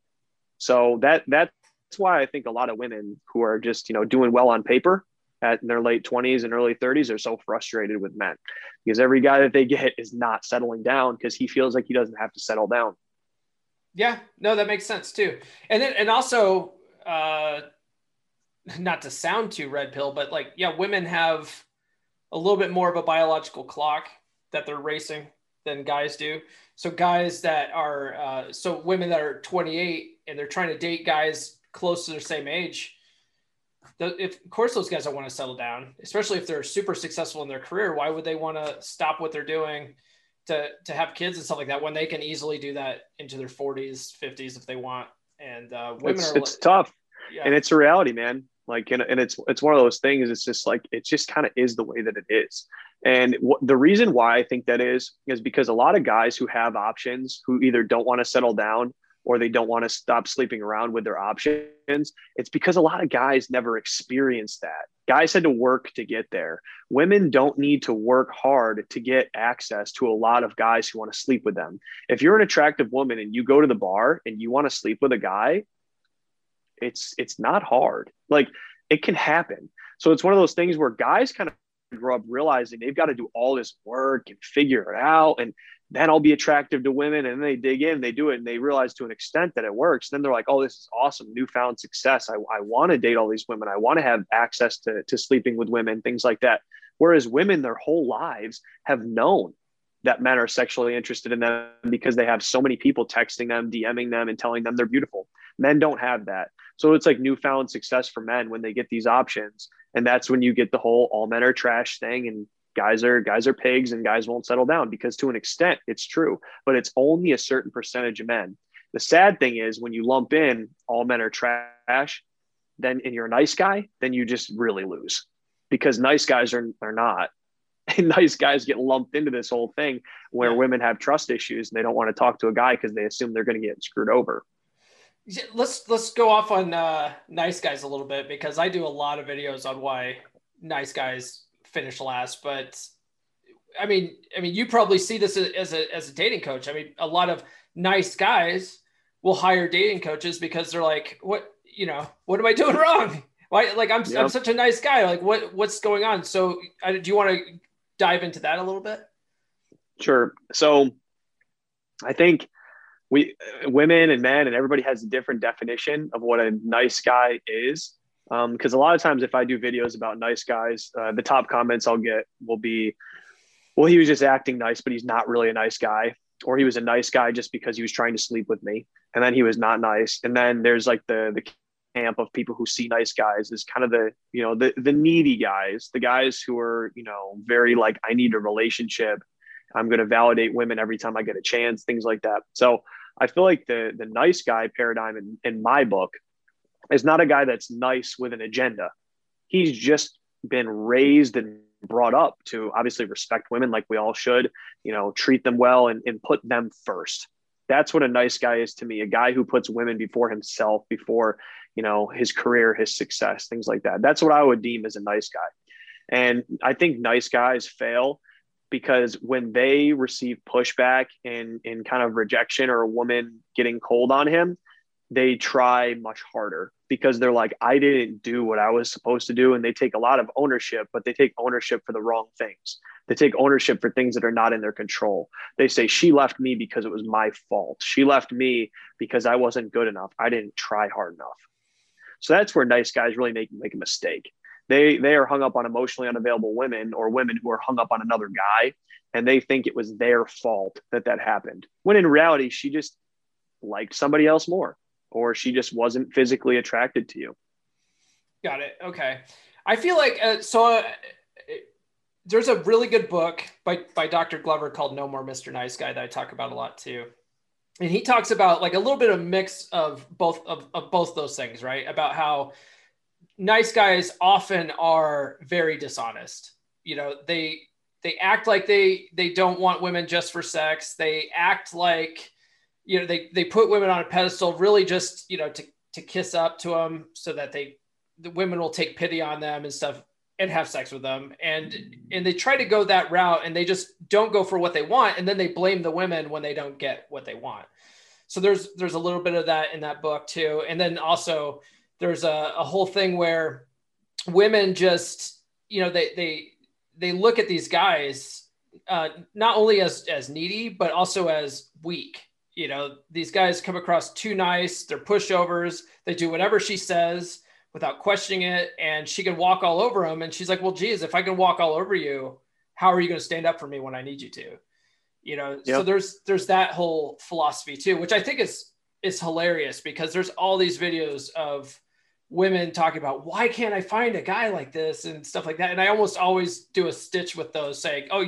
So that that's why I think a lot of women who are just you know doing well on paper at in their late 20s and early 30s are so frustrated with men because every guy that they get is not settling down because he feels like he doesn't have to settle down. Yeah, no, that makes sense too. And then, and also, uh, not to sound too red pill, but like, yeah, women have a little bit more of a biological clock that they're racing than guys do. So guys that are, uh, so women that are 28 and they're trying to date guys close to their same age. If, of course, those guys don't want to settle down, especially if they're super successful in their career. Why would they want to stop what they're doing to to have kids and stuff like that when they can easily do that into their 40s 50s if they want and uh, women it's, are it's tough yeah. and it's a reality man like and, and it's it's one of those things it's just like it just kind of is the way that it is and w- the reason why i think that is is because a lot of guys who have options who either don't want to settle down or they don't want to stop sleeping around with their options. It's because a lot of guys never experienced that. Guys had to work to get there. Women don't need to work hard to get access to a lot of guys who want to sleep with them. If you're an attractive woman and you go to the bar and you want to sleep with a guy, it's it's not hard. Like it can happen. So it's one of those things where guys kind of grow up realizing they've got to do all this work and figure it out and then I'll be attractive to women. And then they dig in, they do it, and they realize to an extent that it works. Then they're like, oh, this is awesome, newfound success. I, I want to date all these women. I want to have access to, to sleeping with women, things like that. Whereas women, their whole lives have known that men are sexually interested in them because they have so many people texting them, DMing them, and telling them they're beautiful. Men don't have that. So it's like newfound success for men when they get these options. And that's when you get the whole all men are trash thing. And guys are guys are pigs and guys won't settle down because to an extent it's true but it's only a certain percentage of men the sad thing is when you lump in all men are trash then and you're a nice guy then you just really lose because nice guys are, are not and nice guys get lumped into this whole thing where women have trust issues and they don't want to talk to a guy because they assume they're going to get screwed over let's let's go off on uh, nice guys a little bit because i do a lot of videos on why nice guys finish last, but I mean, I mean, you probably see this as a as a dating coach. I mean, a lot of nice guys will hire dating coaches because they're like, what, you know, what am I doing wrong? Why, like, I'm, yep. I'm such a nice guy. Like, what, what's going on? So, do you want to dive into that a little bit? Sure. So, I think we, women and men, and everybody has a different definition of what a nice guy is because um, a lot of times if I do videos about nice guys, uh, the top comments I'll get will be, "Well, he was just acting nice, but he's not really a nice guy," or "He was a nice guy just because he was trying to sleep with me, and then he was not nice." And then there's like the the camp of people who see nice guys is kind of the you know the the needy guys, the guys who are you know very like I need a relationship. I'm going to validate women every time I get a chance, things like that. So I feel like the the nice guy paradigm in, in my book is not a guy that's nice with an agenda. He's just been raised and brought up to obviously respect women like we all should, you know, treat them well and, and put them first. That's what a nice guy is to me, a guy who puts women before himself, before, you know, his career, his success, things like that. That's what I would deem as a nice guy. And I think nice guys fail because when they receive pushback and, and kind of rejection or a woman getting cold on him, they try much harder because they're like, I didn't do what I was supposed to do. And they take a lot of ownership, but they take ownership for the wrong things. They take ownership for things that are not in their control. They say, She left me because it was my fault. She left me because I wasn't good enough. I didn't try hard enough. So that's where nice guys really make, make a mistake. They, they are hung up on emotionally unavailable women or women who are hung up on another guy and they think it was their fault that that happened. When in reality, she just liked somebody else more or she just wasn't physically attracted to you. Got it. Okay. I feel like uh, so. Uh, there's a really good book by by Dr. Glover called No More Mr. Nice Guy that I talk about a lot too, and he talks about like a little bit of mix of both of, of both those things, right? About how nice guys often are very dishonest. You know, they they act like they they don't want women just for sex. They act like you know they they put women on a pedestal really just you know to to kiss up to them so that they the women will take pity on them and stuff and have sex with them. And and they try to go that route and they just don't go for what they want. And then they blame the women when they don't get what they want. So there's there's a little bit of that in that book too. And then also there's a, a whole thing where women just you know they they they look at these guys uh, not only as as needy but also as weak. You know, these guys come across too nice. They're pushovers. They do whatever she says without questioning it. And she can walk all over him And she's like, well, geez, if I can walk all over you, how are you going to stand up for me when I need you to? You know, yep. so there's, there's that whole philosophy too, which I think is, is hilarious because there's all these videos of women talking about why can't I find a guy like this and stuff like that. And I almost always do a stitch with those saying, oh,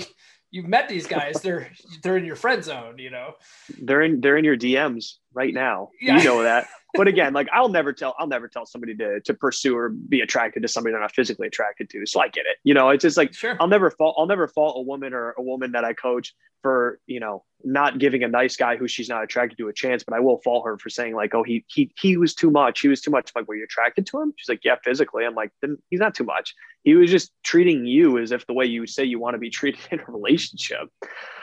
you've met these guys. They're they're in your friend zone, you know. They're in they're in your DMs right now. Yeah. You know that. But again, like I'll never tell I'll never tell somebody to to pursue or be attracted to somebody they're not physically attracted to. So I get it. You know, it's just like sure. I'll never fault I'll never fault a woman or a woman that I coach for, you know, not giving a nice guy who she's not attracted to a chance, but I will fault her for saying like, oh, he he he was too much. He was too much. I'm like, were you attracted to him? She's like, yeah, physically. I'm like, then he's not too much. He was just treating you as if the way you say you want to be treated in a relationship.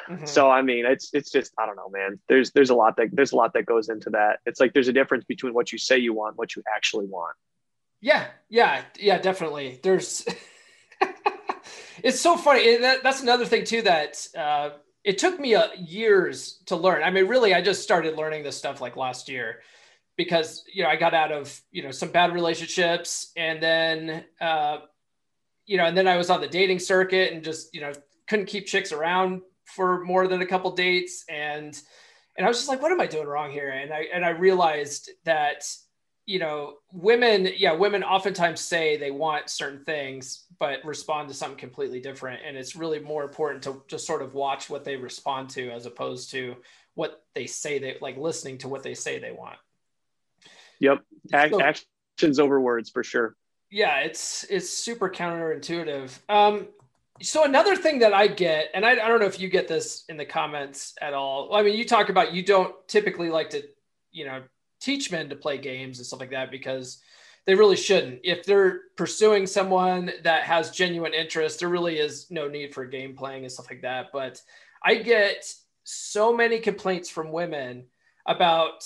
Mm-hmm. So I mean, it's it's just I don't know, man. There's there's a lot that there's a lot that goes into that. It's like there's a difference between what you say you want, what you actually want. Yeah, yeah, yeah, definitely. There's. it's so funny. That, that's another thing too that uh, it took me uh, years to learn. I mean, really, I just started learning this stuff like last year because you know I got out of you know some bad relationships and then uh, you know and then I was on the dating circuit and just you know couldn't keep chicks around for more than a couple dates. And and I was just like what am I doing wrong here? And I and I realized that you know women yeah women oftentimes say they want certain things but respond to something completely different. And it's really more important to just sort of watch what they respond to as opposed to what they say they like listening to what they say they want. Yep. So, actions over words for sure. Yeah it's it's super counterintuitive. Um so another thing that I get, and I, I, don't know if you get this in the comments at all. I mean, you talk about you don't typically like to, you know, teach men to play games and stuff like that because they really shouldn't. If they're pursuing someone that has genuine interest, there really is no need for game playing and stuff like that. But I get so many complaints from women about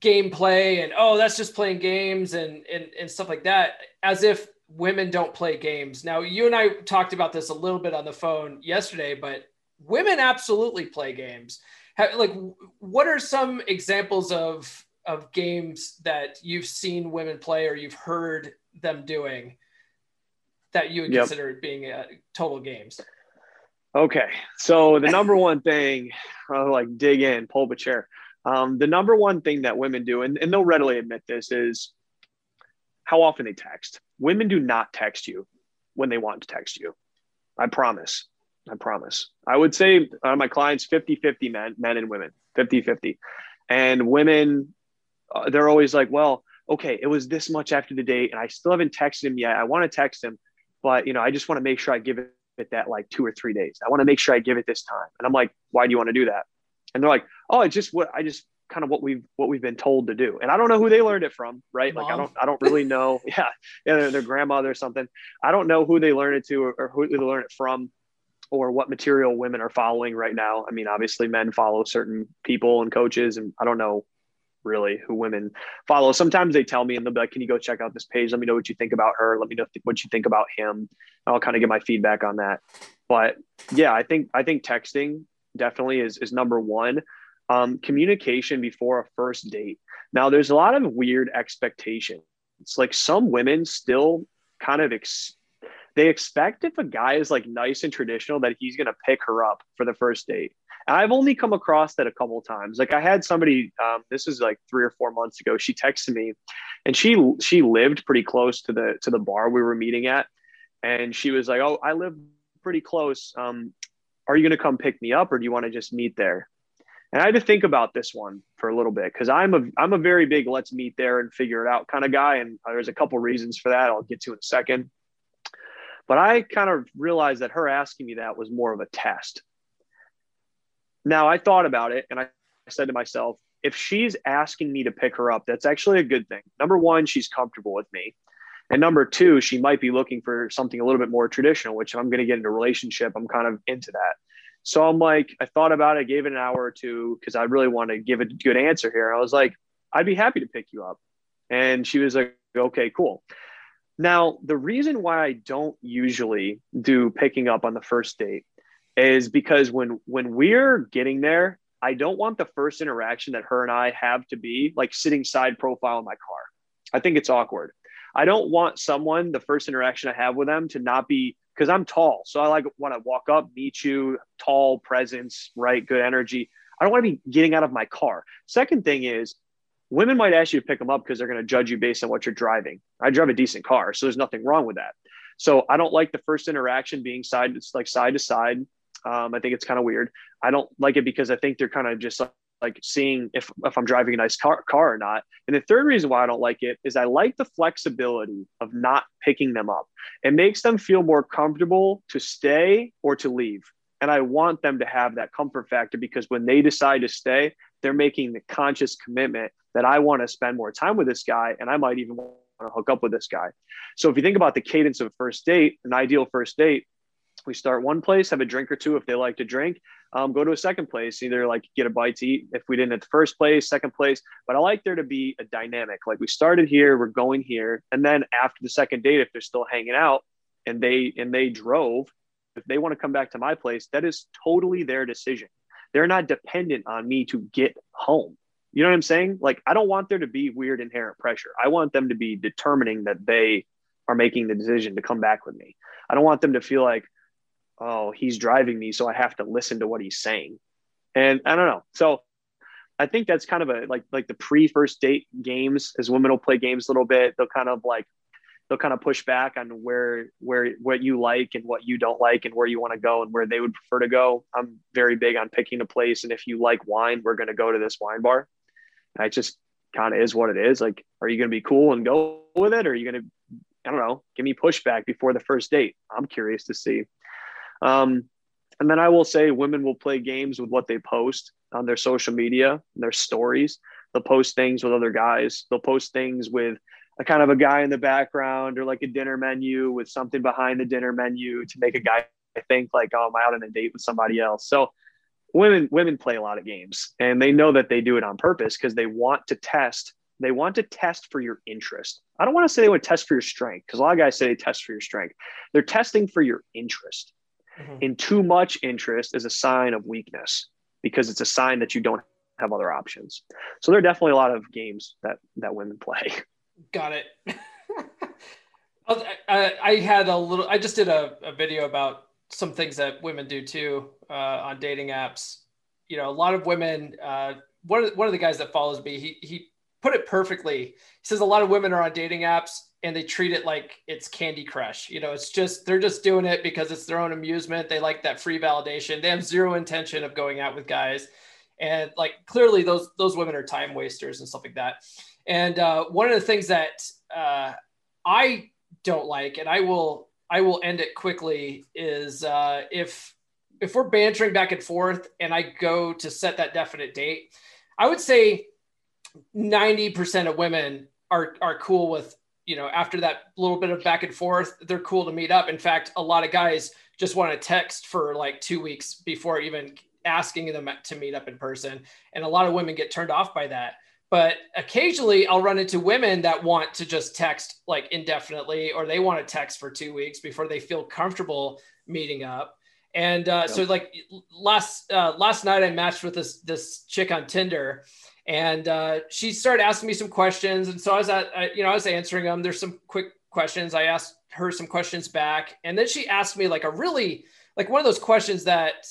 gameplay and oh that's just playing games and, and and stuff like that as if women don't play games. Now, you and I talked about this a little bit on the phone yesterday, but women absolutely play games. like, what are some examples of of games that you've seen women play or you've heard them doing that you would yep. consider being uh, total games? Okay, so the number one thing, I'll like dig in, pull up a chair. Um, the number one thing that women do, and, and they'll readily admit this, is how often they text. Women do not text you when they want to text you. I promise. I promise. I would say uh, my clients 50 50 men, men and women, 50 50. And women, uh, they're always like, well, okay, it was this much after the date and I still haven't texted him yet. I want to text him, but you know, I just want to make sure I give it that like two or three days. I want to make sure I give it this time. And I'm like, why do you want to do that? And they're like, oh, it's just what I just kind of what we've what we've been told to do. And I don't know who they learned it from, right? Mom. Like I don't I don't really know. yeah, yeah, their, their, grandmother or something. I don't know who they learned it to or, or who they learned it from, or what material women are following right now. I mean, obviously men follow certain people and coaches, and I don't know really who women follow. Sometimes they tell me and they'll be like, "Can you go check out this page? Let me know what you think about her. Let me know what you think about him." I'll kind of get my feedback on that. But yeah, I think I think texting definitely is is number one um, communication before a first date. Now, there's a lot of weird expectations. It's like some women still kind of ex- they expect if a guy is like nice and traditional that he's going to pick her up for the first date. And I've only come across that a couple times. Like I had somebody, um, this was like three or four months ago. She texted me, and she she lived pretty close to the to the bar we were meeting at, and she was like, "Oh, I live pretty close. Um, are you going to come pick me up, or do you want to just meet there?" And I had to think about this one for a little bit because I'm a I'm a very big let's meet there and figure it out kind of guy. And there's a couple reasons for that I'll get to in a second. But I kind of realized that her asking me that was more of a test. Now I thought about it and I said to myself, if she's asking me to pick her up, that's actually a good thing. Number one, she's comfortable with me. And number two, she might be looking for something a little bit more traditional, which if I'm going to get into a relationship, I'm kind of into that. So I'm like, I thought about it, gave it an hour or two because I really want to give a good answer here. I was like, I'd be happy to pick you up. And she was like, okay, cool. Now, the reason why I don't usually do picking up on the first date is because when when we're getting there, I don't want the first interaction that her and I have to be like sitting side profile in my car. I think it's awkward. I don't want someone the first interaction I have with them to not be because I'm tall. So I like when I walk up, meet you, tall presence, right? Good energy. I don't want to be getting out of my car. Second thing is women might ask you to pick them up because they're going to judge you based on what you're driving. I drive a decent car, so there's nothing wrong with that. So I don't like the first interaction being side, it's like side to side. Um, I think it's kind of weird. I don't like it because I think they're kind of just like, like seeing if, if I'm driving a nice car, car or not. And the third reason why I don't like it is I like the flexibility of not picking them up. It makes them feel more comfortable to stay or to leave. And I want them to have that comfort factor because when they decide to stay, they're making the conscious commitment that I want to spend more time with this guy and I might even want to hook up with this guy. So if you think about the cadence of a first date, an ideal first date, we start one place, have a drink or two if they like to drink, um, go to a second place, either like get a bite to eat if we didn't at the first place, second place. But I like there to be a dynamic. Like we started here, we're going here, and then after the second date, if they're still hanging out and they and they drove, if they want to come back to my place, that is totally their decision. They're not dependent on me to get home. You know what I'm saying? Like I don't want there to be weird inherent pressure. I want them to be determining that they are making the decision to come back with me. I don't want them to feel like, oh, he's driving me, so I have to listen to what he's saying. And I don't know. So I think that's kind of a like like the pre first date games as women will play games a little bit. They'll kind of like they'll kind of push back on where where what you like and what you don't like and where you want to go and where they would prefer to go. I'm very big on picking a place and if you like wine, we're going to go to this wine bar. And it just kind of is what it is. Like, are you going to be cool and go with it, or are you going to I don't know, give me pushback before the first date? I'm curious to see. Um, and then I will say women will play games with what they post on their social media, their stories. They'll post things with other guys. They'll post things with a kind of a guy in the background or like a dinner menu with something behind the dinner menu to make a guy think like, oh, I'm out on a date with somebody else. So women women play a lot of games and they know that they do it on purpose because they want to test they want to test for your interest. I don't want to say they want to test for your strength because a lot of guys say they test for your strength. They're testing for your interest. Mm-hmm. And too much interest is a sign of weakness because it's a sign that you don't have other options. So there are definitely a lot of games that that women play. Got it. I, I, had a little. I just did a, a video about some things that women do too uh, on dating apps. You know, a lot of women. Uh, one of one of the guys that follows me, he he put it perfectly. He says a lot of women are on dating apps and they treat it like it's Candy Crush. You know, it's just they're just doing it because it's their own amusement. They like that free validation. They have zero intention of going out with guys, and like clearly those those women are time wasters and stuff like that. And uh, one of the things that uh, I don't like, and I will I will end it quickly is uh, if if we're bantering back and forth and I go to set that definite date, I would say 90% of women are are cool with, you know, after that little bit of back and forth, they're cool to meet up. In fact, a lot of guys just want to text for like 2 weeks before even asking them to meet up in person. And a lot of women get turned off by that. But occasionally I'll run into women that want to just text like indefinitely, or they want to text for two weeks before they feel comfortable meeting up. And uh, yep. so like last uh, last night I matched with this this chick on Tinder, and uh, she started asking me some questions. And so I was at I, you know I was answering them. There's some quick questions. I asked her some questions back, and then she asked me like a really like one of those questions that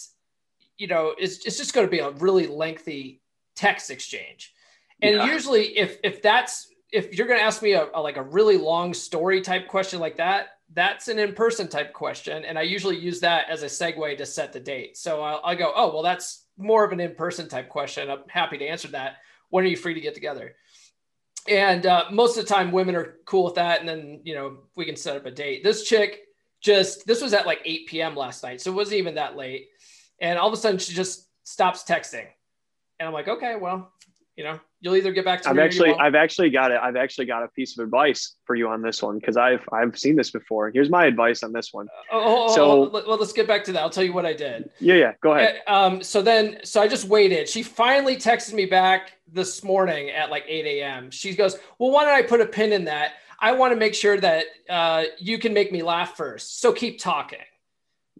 you know is it's just going to be a really lengthy text exchange. And yeah. usually, if if that's if you're going to ask me a, a, like a really long story type question like that, that's an in-person type question, and I usually use that as a segue to set the date. So I'll, I'll go, oh well, that's more of an in-person type question. I'm happy to answer that. When are you free to get together? And uh, most of the time, women are cool with that, and then you know we can set up a date. This chick just this was at like 8 p.m. last night, so it wasn't even that late. And all of a sudden, she just stops texting, and I'm like, okay, well, you know, you'll either get back to I've actually I've actually got it. I've actually got a piece of advice for you on this one because I've I've seen this before. Here's my advice on this one. Oh, oh, oh so oh, well, let's get back to that. I'll tell you what I did. Yeah, yeah. Go ahead. Uh, um, so then, so I just waited. She finally texted me back this morning at like 8 a.m. She goes, "Well, why don't I put a pin in that? I want to make sure that uh, you can make me laugh first. So keep talking."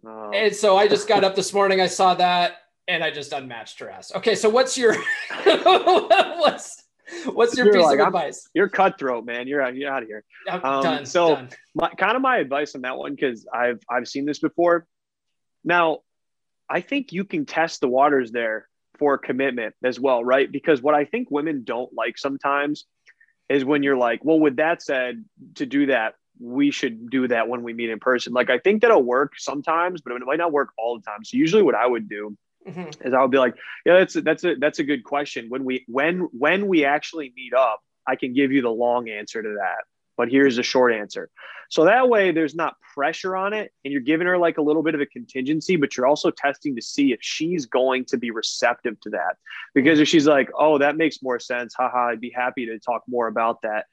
Oh. And so I just got up this morning. I saw that and I just unmatched her ass. Okay, so what's your what's what's your you're piece like, of advice? you're cutthroat, man. You're out. You're out of here. Um, done. So, done. My, kind of my advice on that one because I've I've seen this before. Now, I think you can test the waters there for commitment as well, right? Because what I think women don't like sometimes is when you're like, well, with that said, to do that, we should do that when we meet in person. Like I think that'll work sometimes, but it might not work all the time. So usually what I would do mm-hmm. is I would be like, yeah, that's a, that's a that's a good question. When we when when we actually meet up, I can give you the long answer to that. But here's the short answer. So that way there's not pressure on it and you're giving her like a little bit of a contingency, but you're also testing to see if she's going to be receptive to that. Because if she's like, oh, that makes more sense, haha, I'd be happy to talk more about that.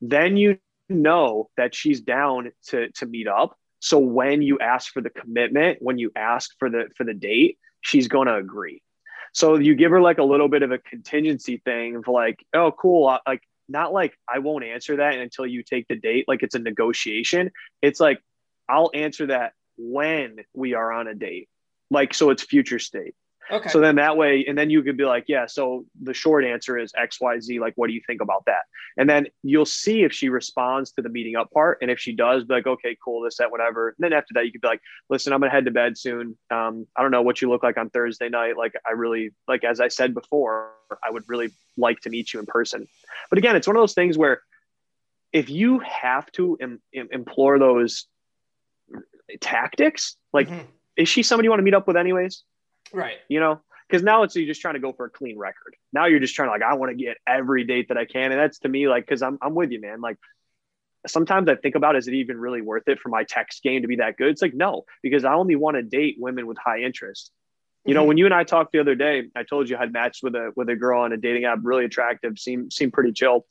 Then you know that she's down to to meet up. So when you ask for the commitment, when you ask for the for the date, she's going to agree. So you give her like a little bit of a contingency thing of like, oh, cool. Like, not like I won't answer that until you take the date. Like it's a negotiation. It's like, I'll answer that when we are on a date. Like, so it's future state. Okay. So then that way, and then you could be like, yeah, so the short answer is XYZ. Like, what do you think about that? And then you'll see if she responds to the meeting up part. And if she does, be like, okay, cool, this, that, whatever. And then after that, you could be like, listen, I'm going to head to bed soon. Um, I don't know what you look like on Thursday night. Like, I really, like, as I said before, I would really like to meet you in person. But again, it's one of those things where if you have to Im- Im- implore those tactics, like, mm-hmm. is she somebody you want to meet up with anyways? Right. You know, because now it's you're just trying to go for a clean record. Now you're just trying to like, I want to get every date that I can. And that's to me, like, because I'm, I'm with you, man. Like, sometimes I think about is it even really worth it for my text game to be that good? It's like, no, because I only want to date women with high interest. You know, mm-hmm. when you and I talked the other day, I told you I'd matched with a with a girl on a dating app, really attractive, seemed seemed pretty chill.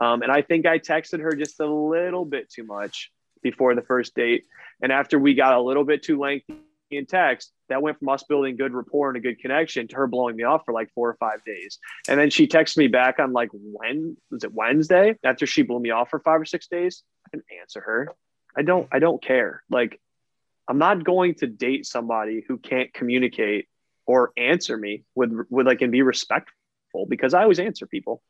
Um, and I think I texted her just a little bit too much before the first date. And after we got a little bit too lengthy in text, that went from us building good rapport and a good connection to her blowing me off for like four or five days. And then she texted me back on like when was it Wednesday after she blew me off for five or six days. I didn't answer her. I don't I don't care. Like I'm not going to date somebody who can't communicate or answer me with with like and be respectful because I always answer people.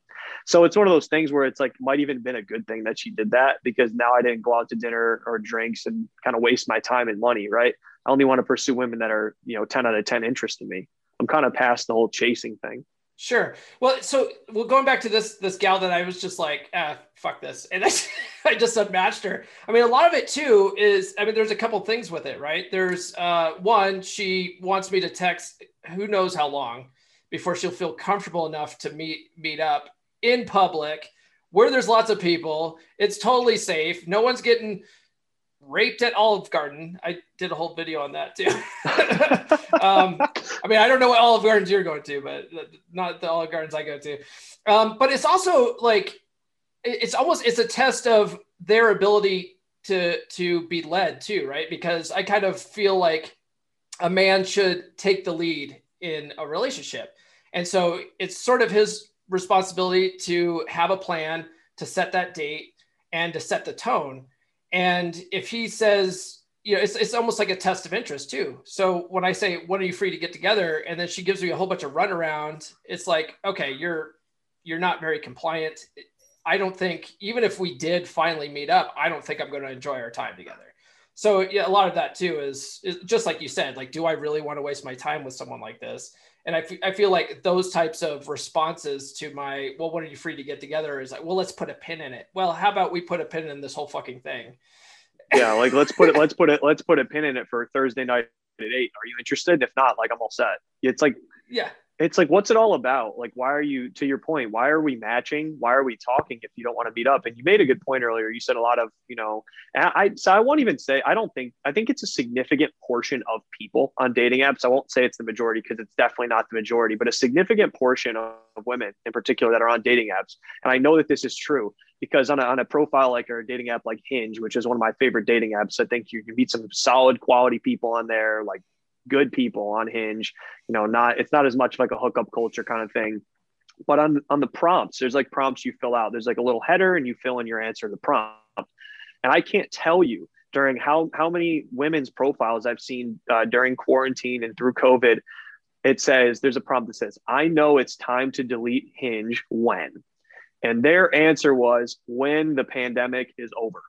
So it's one of those things where it's like might even been a good thing that she did that because now I didn't go out to dinner or drinks and kind of waste my time and money, right? I only want to pursue women that are, you know, 10 out of 10 interest in me. I'm kind of past the whole chasing thing. Sure. Well, so well, going back to this this gal that I was just like, ah, fuck this, and I, I just unmatched her. I mean, a lot of it too is, I mean, there's a couple things with it, right? There's uh, one, she wants me to text, who knows how long before she'll feel comfortable enough to meet meet up in public where there's lots of people. It's totally safe. No one's getting raped at Olive Garden. I did a whole video on that too. um, I mean, I don't know what Olive Gardens you're going to, but not the Olive Gardens I go to. Um, but it's also like it's almost it's a test of their ability to to be led too, right? Because I kind of feel like a man should take the lead in a relationship. And so it's sort of his responsibility to have a plan, to set that date, and to set the tone. And if he says, you know, it's, it's almost like a test of interest too. So when I say, when are you free to get together? And then she gives me a whole bunch of runaround, it's like, okay, you're, you're not very compliant. I don't think, even if we did finally meet up, I don't think I'm going to enjoy our time together. So yeah, a lot of that too is, is just like you said, like, do I really want to waste my time with someone like this? And I, f- I feel like those types of responses to my well when are you free to get together? is like well let's put a pin in it. Well how about we put a pin in this whole fucking thing? Yeah like let's put it let's put it let's put a pin in it for thursday night at eight. Are you interested? If not like i'm all set. It's like yeah it's like what's it all about? Like why are you to your point why are we matching? Why are we talking if you don't want to meet up? And you made a good point earlier. You said a lot of you know i so i won't even say i don't think i think it's a significant portion of people on dating apps. I won't say it's the majority because it's definitely not the majority but a significant portion of women in particular that are on dating apps. And i know that this is true because on a, on a profile like or a dating app like hinge which is one of my favorite dating apps i think you can meet some solid quality people on there like good people on Hinge. You know, not it's not as much like a hookup culture kind of thing. But on on the prompts, there's like prompts you fill out. There's like a little header, and you fill in your answer to the prompt. And I can't tell you during how how many women's profiles I've seen uh, during quarantine and through COVID. It says there's a prompt that says, "I know it's time to delete Hinge when," and their answer was, "When the pandemic is over."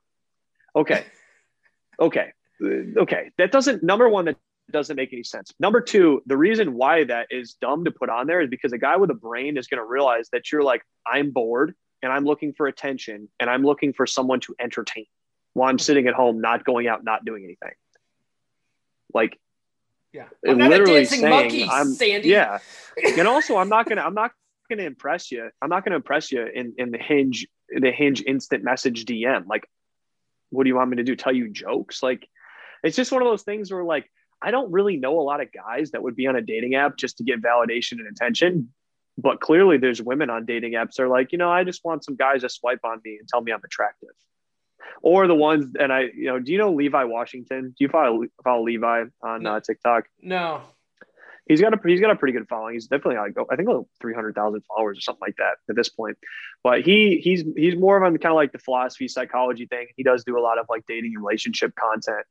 Okay, okay, okay. That doesn't number one. That doesn't make any sense. Number two, the reason why that is dumb to put on there is because a guy with a brain is going to realize that you're like, I'm bored and I'm looking for attention and I'm looking for someone to entertain while I'm sitting at home, not going out, not doing anything. Like, yeah, I'm literally saying, monkey, I'm, Sandy. Yeah, and also I'm not gonna, I'm not gonna impress you. I'm not gonna impress you in in the hinge, the hinge instant message DM. Like, what do you want me to do? Tell you jokes? Like, it's just one of those things where like I don't really know a lot of guys that would be on a dating app just to get validation and attention. But clearly, there's women on dating apps that are like, you know, I just want some guys to swipe on me and tell me I'm attractive. Or the ones, and I, you know, do you know Levi Washington? Do you follow, follow Levi on uh, TikTok? No. He's got a he's got a pretty good following. He's definitely like I think like three hundred thousand followers or something like that at this point. But he he's he's more of on kind of like the philosophy psychology thing. He does do a lot of like dating and relationship content.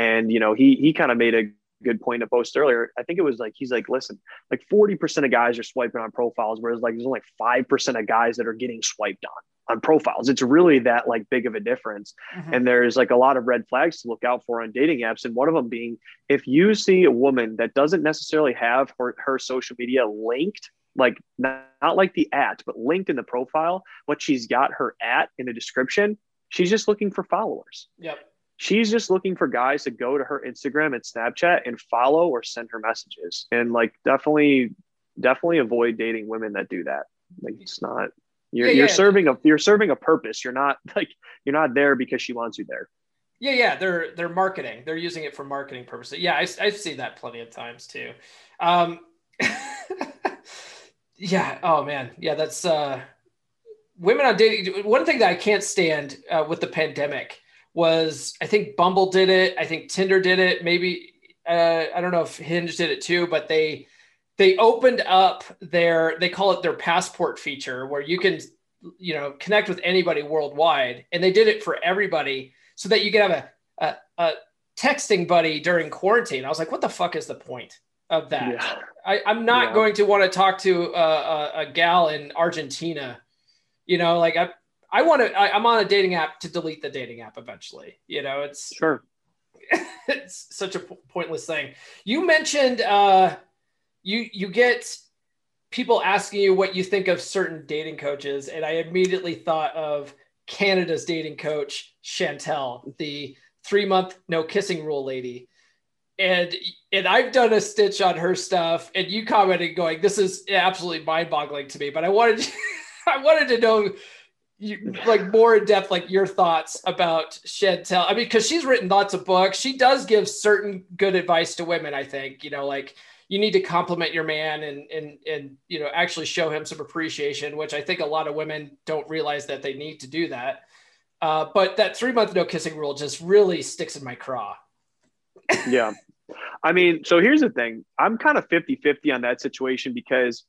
And you know, he he kind of made a good point to post earlier. I think it was like he's like, listen, like 40% of guys are swiping on profiles, whereas like there's only five percent of guys that are getting swiped on on profiles. It's really that like big of a difference. Mm-hmm. And there's like a lot of red flags to look out for on dating apps. And one of them being if you see a woman that doesn't necessarily have her, her social media linked, like not, not like the at, but linked in the profile, what she's got her at in the description, she's just looking for followers. Yep she's just looking for guys to go to her Instagram and Snapchat and follow or send her messages. And like definitely definitely avoid dating women that do that. Like it's not you're yeah, you're yeah. serving a you're serving a purpose. You're not like you're not there because she wants you there. Yeah, yeah, they're they're marketing. They're using it for marketing purposes. Yeah, I, I've seen that plenty of times too. Um, yeah. Oh man. Yeah, that's uh, women on dating. One thing that I can't stand uh, with the pandemic was I think Bumble did it. I think Tinder did it. Maybe uh, I don't know if Hinge did it too, but they they opened up their they call it their passport feature where you can you know connect with anybody worldwide, and they did it for everybody so that you can have a, a, a texting buddy during quarantine. I was like, what the fuck is the point of that? Yeah. I, am not yeah. going to want to talk to a, a, a gal in Argentina. You know, like I, I want to. I'm on a dating app to delete the dating app eventually. You know, it's sure. it's such a pointless thing. You mentioned uh, you you get people asking you what you think of certain dating coaches, and I immediately thought of Canada's dating coach Chantal, the three month no kissing rule lady. And and I've done a stitch on her stuff, and you commented going, "This is absolutely mind boggling to me." But I wanted I wanted to know you, like more in depth, like your thoughts about Chantal. I mean, because she's written lots of books. She does give certain good advice to women. I think you know, like you need to compliment your man and and and you know actually show him some appreciation, which I think a lot of women don't realize that they need to do that. Uh, but that three month no kissing rule just really sticks in my craw. yeah. I mean, so here's the thing. I'm kind of 50 50 on that situation because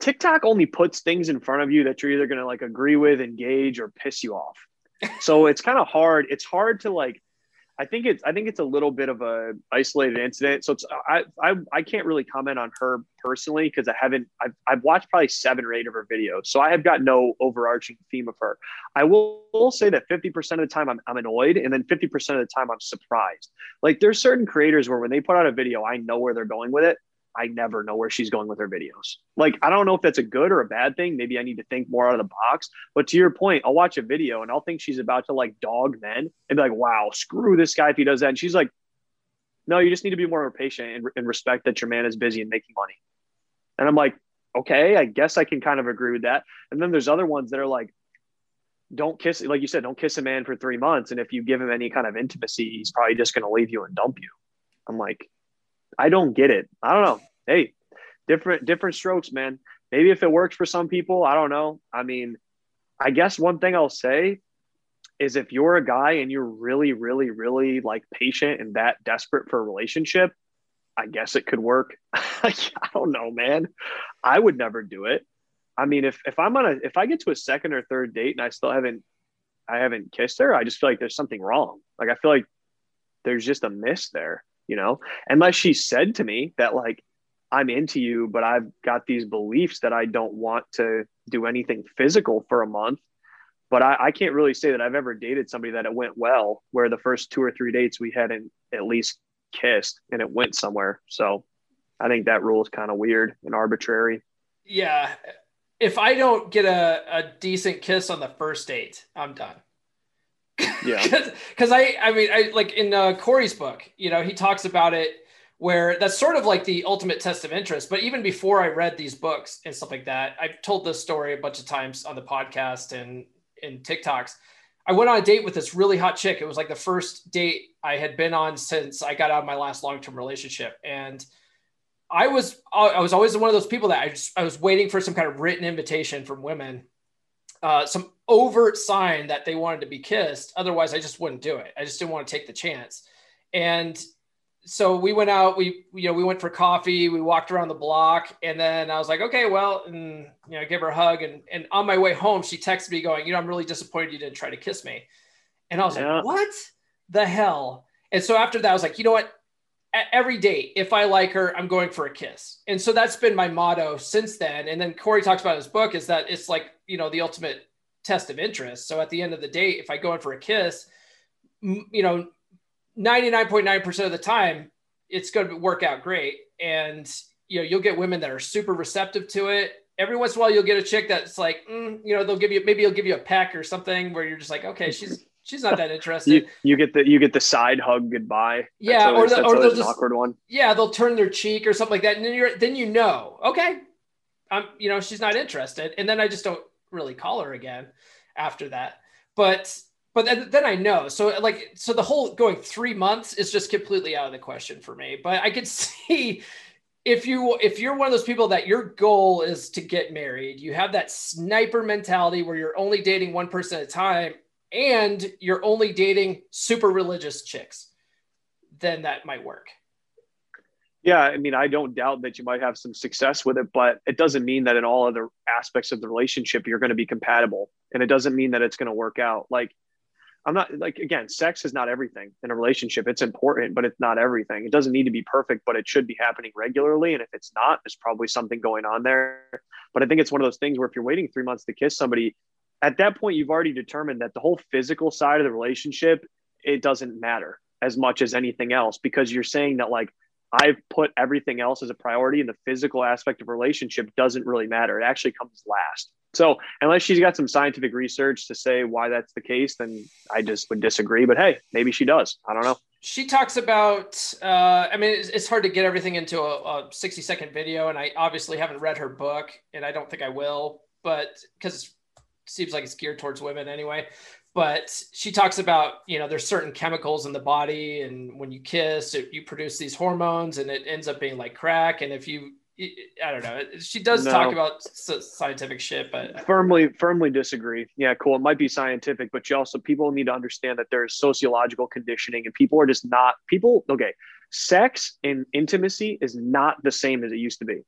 TikTok only puts things in front of you that you're either going to like agree with, engage, or piss you off. So it's kind of hard. It's hard to like. I think it's I think it's a little bit of a isolated incident. So it's I I, I can't really comment on her personally because I haven't I've, I've watched probably seven or eight of her videos. So I have got no overarching theme of her. I will, will say that 50% of the time I'm, I'm annoyed and then 50% of the time I'm surprised. Like there's certain creators where when they put out a video, I know where they're going with it. I never know where she's going with her videos. Like, I don't know if that's a good or a bad thing. Maybe I need to think more out of the box. But to your point, I'll watch a video and I'll think she's about to like dog men and be like, wow, screw this guy if he does that. And she's like, no, you just need to be more patient and, and respect that your man is busy and making money. And I'm like, okay, I guess I can kind of agree with that. And then there's other ones that are like, don't kiss, like you said, don't kiss a man for three months. And if you give him any kind of intimacy, he's probably just going to leave you and dump you. I'm like, I don't get it. I don't know. Hey, different different strokes, man. Maybe if it works for some people, I don't know. I mean, I guess one thing I'll say is if you're a guy and you're really, really, really like patient and that desperate for a relationship, I guess it could work. I don't know, man. I would never do it. I mean, if if I'm on a if I get to a second or third date and I still haven't I haven't kissed her, I just feel like there's something wrong. Like I feel like there's just a miss there you know, unless she said to me that like, I'm into you, but I've got these beliefs that I don't want to do anything physical for a month. But I, I can't really say that I've ever dated somebody that it went well, where the first two or three dates we hadn't at least kissed and it went somewhere. So I think that rule is kind of weird and arbitrary. Yeah. If I don't get a, a decent kiss on the first date, I'm done. Yeah. Because I, I mean, I like in uh, Corey's book, you know, he talks about it where that's sort of like the ultimate test of interest. But even before I read these books and stuff like that, I've told this story a bunch of times on the podcast and in TikToks. I went on a date with this really hot chick. It was like the first date I had been on since I got out of my last long term relationship. And I was I was always one of those people that I just I was waiting for some kind of written invitation from women uh, some overt sign that they wanted to be kissed. Otherwise, I just wouldn't do it. I just didn't want to take the chance. And so we went out. We you know we went for coffee. We walked around the block, and then I was like, okay, well, and you know, give her a hug. And and on my way home, she texted me going, you know, I'm really disappointed you didn't try to kiss me. And I was yeah. like, what the hell? And so after that, I was like, you know what? every date, if I like her, I'm going for a kiss. And so that's been my motto since then. And then Corey talks about his book is that it's like, you know, the ultimate test of interest. So at the end of the date, if I go in for a kiss, you know, 99.9% of the time, it's going to work out great. And, you know, you'll get women that are super receptive to it. Every once in a while, you'll get a chick that's like, mm, you know, they'll give you, maybe you'll give you a peck or something where you're just like, okay, she's, she's not that interested. you, you, get the you get the side hug goodbye. Yeah, always, or the, or they'll just awkward one. Yeah, they'll turn their cheek or something like that, and then you're then you know, okay, I'm you know she's not interested, and then I just don't really call her again after that. But but then, I know. So like so the whole going three months is just completely out of the question for me. But I could see if you if you're one of those people that your goal is to get married you have that sniper mentality where you're only dating one person at a time and you're only dating super religious chicks, then that might work. Yeah, I mean, I don't doubt that you might have some success with it, but it doesn't mean that in all other aspects of the relationship you're going to be compatible, and it doesn't mean that it's going to work out. Like, I'm not like again, sex is not everything in a relationship. It's important, but it's not everything. It doesn't need to be perfect, but it should be happening regularly. And if it's not, there's probably something going on there. But I think it's one of those things where if you're waiting three months to kiss somebody, at that point you've already determined that the whole physical side of the relationship it doesn't matter as much as anything else because you're saying that like I've put everything else as a priority and the physical aspect of relationship doesn't really matter. It actually comes last. So unless she's got some scientific research to say why that's the case, then I just would disagree. But hey, maybe she does. I don't know. She talks about. Uh, I mean, it's, it's, hard to get everything into a, a, sixty second video, and I obviously haven't read her book, and I don't think I will. But because it seems like it's geared towards women anyway. But she talks about, you know, there's certain chemicals in the body, and when you kiss, it, you produce these hormones, and it ends up being like crack. And if you I don't know. She does no. talk about scientific shit, but firmly, firmly disagree. Yeah, cool. It might be scientific, but you also people need to understand that there's sociological conditioning, and people are just not people. Okay, sex and intimacy is not the same as it used to be.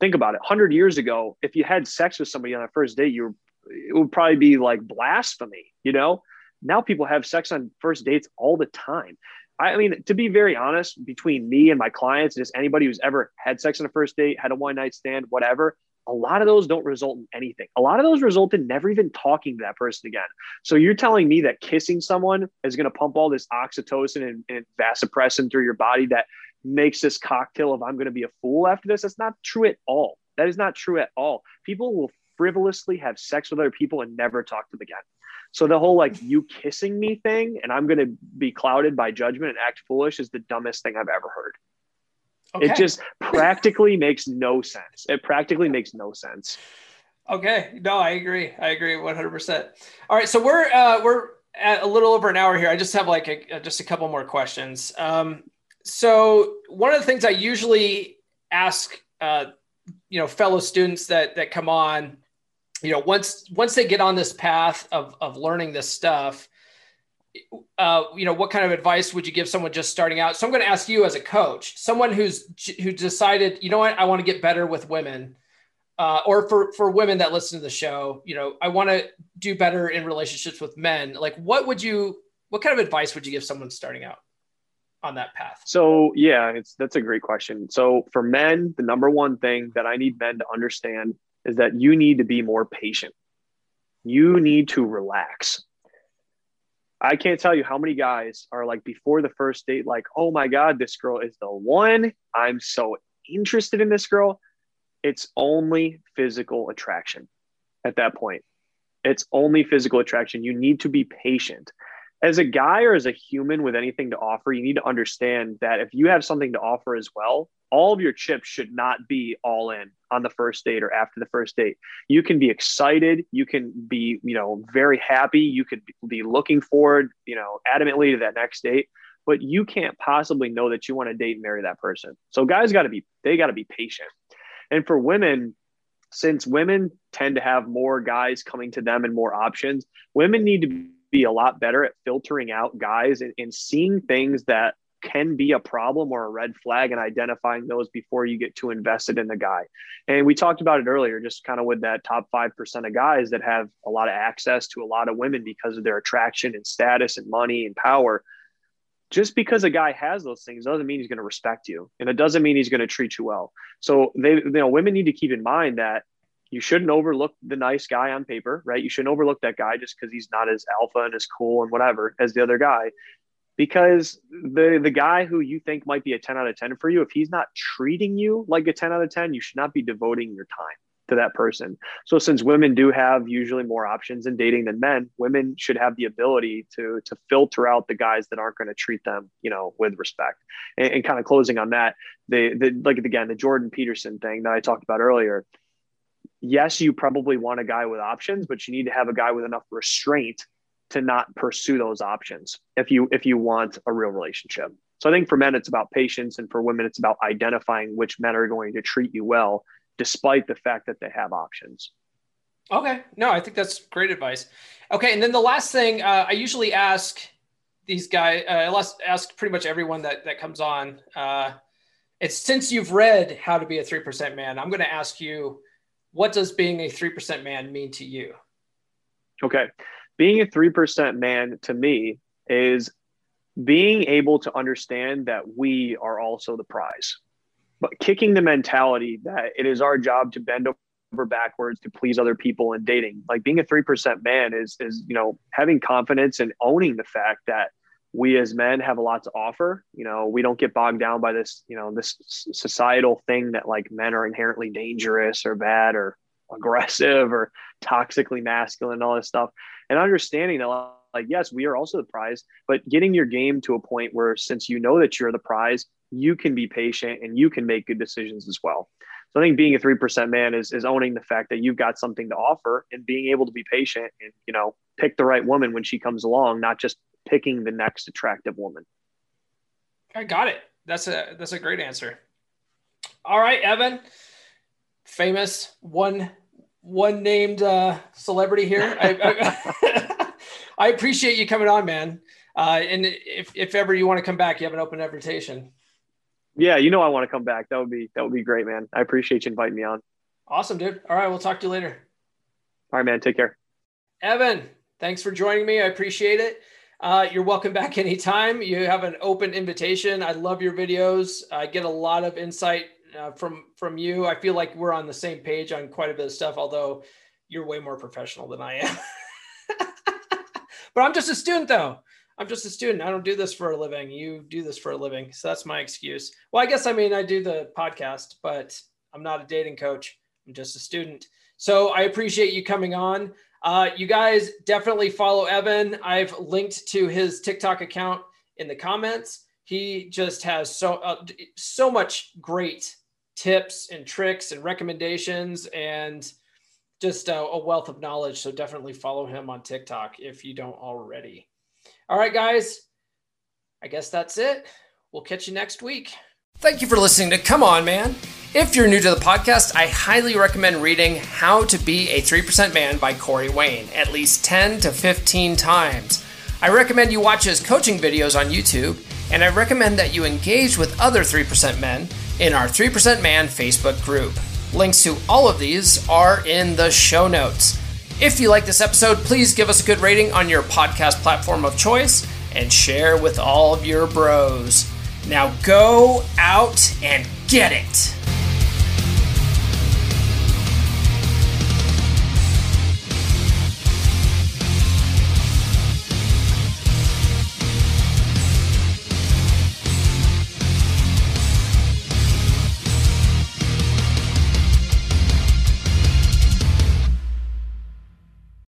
Think about it. Hundred years ago, if you had sex with somebody on a first date, you were, it would probably be like blasphemy. You know, now people have sex on first dates all the time. I mean, to be very honest, between me and my clients, just anybody who's ever had sex on a first date, had a one night stand, whatever, a lot of those don't result in anything. A lot of those result in never even talking to that person again. So you're telling me that kissing someone is going to pump all this oxytocin and, and vasopressin through your body that makes this cocktail of I'm going to be a fool after this? That's not true at all. That is not true at all. People will frivolously have sex with other people and never talk to them again. So the whole like you kissing me thing and I'm going to be clouded by judgment and act foolish is the dumbest thing I've ever heard. Okay. It just practically makes no sense. It practically makes no sense. Okay. No, I agree. I agree 100%. All right. So we're, uh, we're at a little over an hour here. I just have like a, just a couple more questions. Um, so one of the things I usually ask, uh, you know, fellow students that, that come on you know once once they get on this path of of learning this stuff uh, you know what kind of advice would you give someone just starting out? So i'm going to ask you as a coach someone who's who decided you know what? I want to get better with women uh, or for for women that listen to the show you know i want to do better in relationships with men. Like what would you what kind of advice would you give someone starting out on that path? So yeah it's that's a great question. So for men the number one thing that i need men to understand is that you need to be more patient. You need to relax. I can't tell you how many guys are like before the first date, like, oh my God, this girl is the one. I'm so interested in this girl. It's only physical attraction at that point. It's only physical attraction. You need to be patient. As a guy or as a human with anything to offer, you need to understand that if you have something to offer as well, all of your chips should not be all in on the first date or after the first date. You can be excited, you can be, you know, very happy, you could be looking forward, you know, adamantly to that next date, but you can't possibly know that you want to date and marry that person. So guys got to be they got to be patient. And for women, since women tend to have more guys coming to them and more options, women need to be a lot better at filtering out guys and, and seeing things that can be a problem or a red flag and identifying those before you get too invested in the guy. And we talked about it earlier, just kind of with that top 5% of guys that have a lot of access to a lot of women because of their attraction and status and money and power. Just because a guy has those things doesn't mean he's going to respect you. And it doesn't mean he's going to treat you well. So they, you know, women need to keep in mind that you shouldn't overlook the nice guy on paper, right? You shouldn't overlook that guy just because he's not as alpha and as cool and whatever as the other guy. Because the the guy who you think might be a 10 out of 10 for you if he's not treating you like a 10 out of 10 you should not be devoting your time to that person. So since women do have usually more options in dating than men women should have the ability to to filter out the guys that aren't going to treat them you know with respect. And, and kind of closing on that the the like again the jordan peterson thing that i talked about earlier yes you probably want a guy with options but you need to have a guy with enough restraint to not pursue those options if you if you want a real relationship. So I think for men it's about patience and for women it's about identifying which men are going to treat you well despite the fact that they have options. Okay. No, I think that's great advice. Okay, and then the last thing uh, I usually ask these guys, uh, I ask pretty much everyone that that comes on. Uh, it's since you've read How to Be a Three Percent Man, I'm going to ask you, what does being a three percent man mean to you? Okay being a 3% man to me is being able to understand that we are also the prize, but kicking the mentality that it is our job to bend over backwards to please other people in dating. Like being a 3% man is, is, you know, having confidence and owning the fact that we as men have a lot to offer. You know, we don't get bogged down by this, you know, this societal thing that like men are inherently dangerous or bad or aggressive or toxically masculine and all this stuff and understanding that like yes we are also the prize but getting your game to a point where since you know that you're the prize you can be patient and you can make good decisions as well So I think being a three percent man is is owning the fact that you've got something to offer and being able to be patient and you know pick the right woman when she comes along, not just picking the next attractive woman. I got it. That's a that's a great answer. All right, Evan, famous one one named uh, celebrity here. I, I, I, appreciate you coming on, man. Uh, and if if ever you want to come back, you have an open invitation. Yeah, you know I want to come back. That would be that would be great, man. I appreciate you inviting me on. Awesome, dude. All right, we'll talk to you later. All right, man. Take care. Evan, thanks for joining me. I appreciate it. Uh, you're welcome back anytime. You have an open invitation. I love your videos. I get a lot of insight uh, from from you. I feel like we're on the same page on quite a bit of stuff, although you're way more professional than I am. but I'm just a student, though. I'm just a student. I don't do this for a living. You do this for a living, so that's my excuse. Well, I guess I mean I do the podcast, but I'm not a dating coach. I'm just a student. So I appreciate you coming on. Uh, you guys definitely follow Evan. I've linked to his TikTok account in the comments. He just has so uh, so much great tips and tricks and recommendations and just a, a wealth of knowledge. So definitely follow him on TikTok if you don't already. All right, guys. I guess that's it. We'll catch you next week. Thank you for listening to Come On Man. If you're new to the podcast, I highly recommend reading How to Be a 3% Man by Corey Wayne at least 10 to 15 times. I recommend you watch his coaching videos on YouTube, and I recommend that you engage with other 3% men in our 3% Man Facebook group. Links to all of these are in the show notes. If you like this episode, please give us a good rating on your podcast platform of choice and share with all of your bros. Now go out and get it.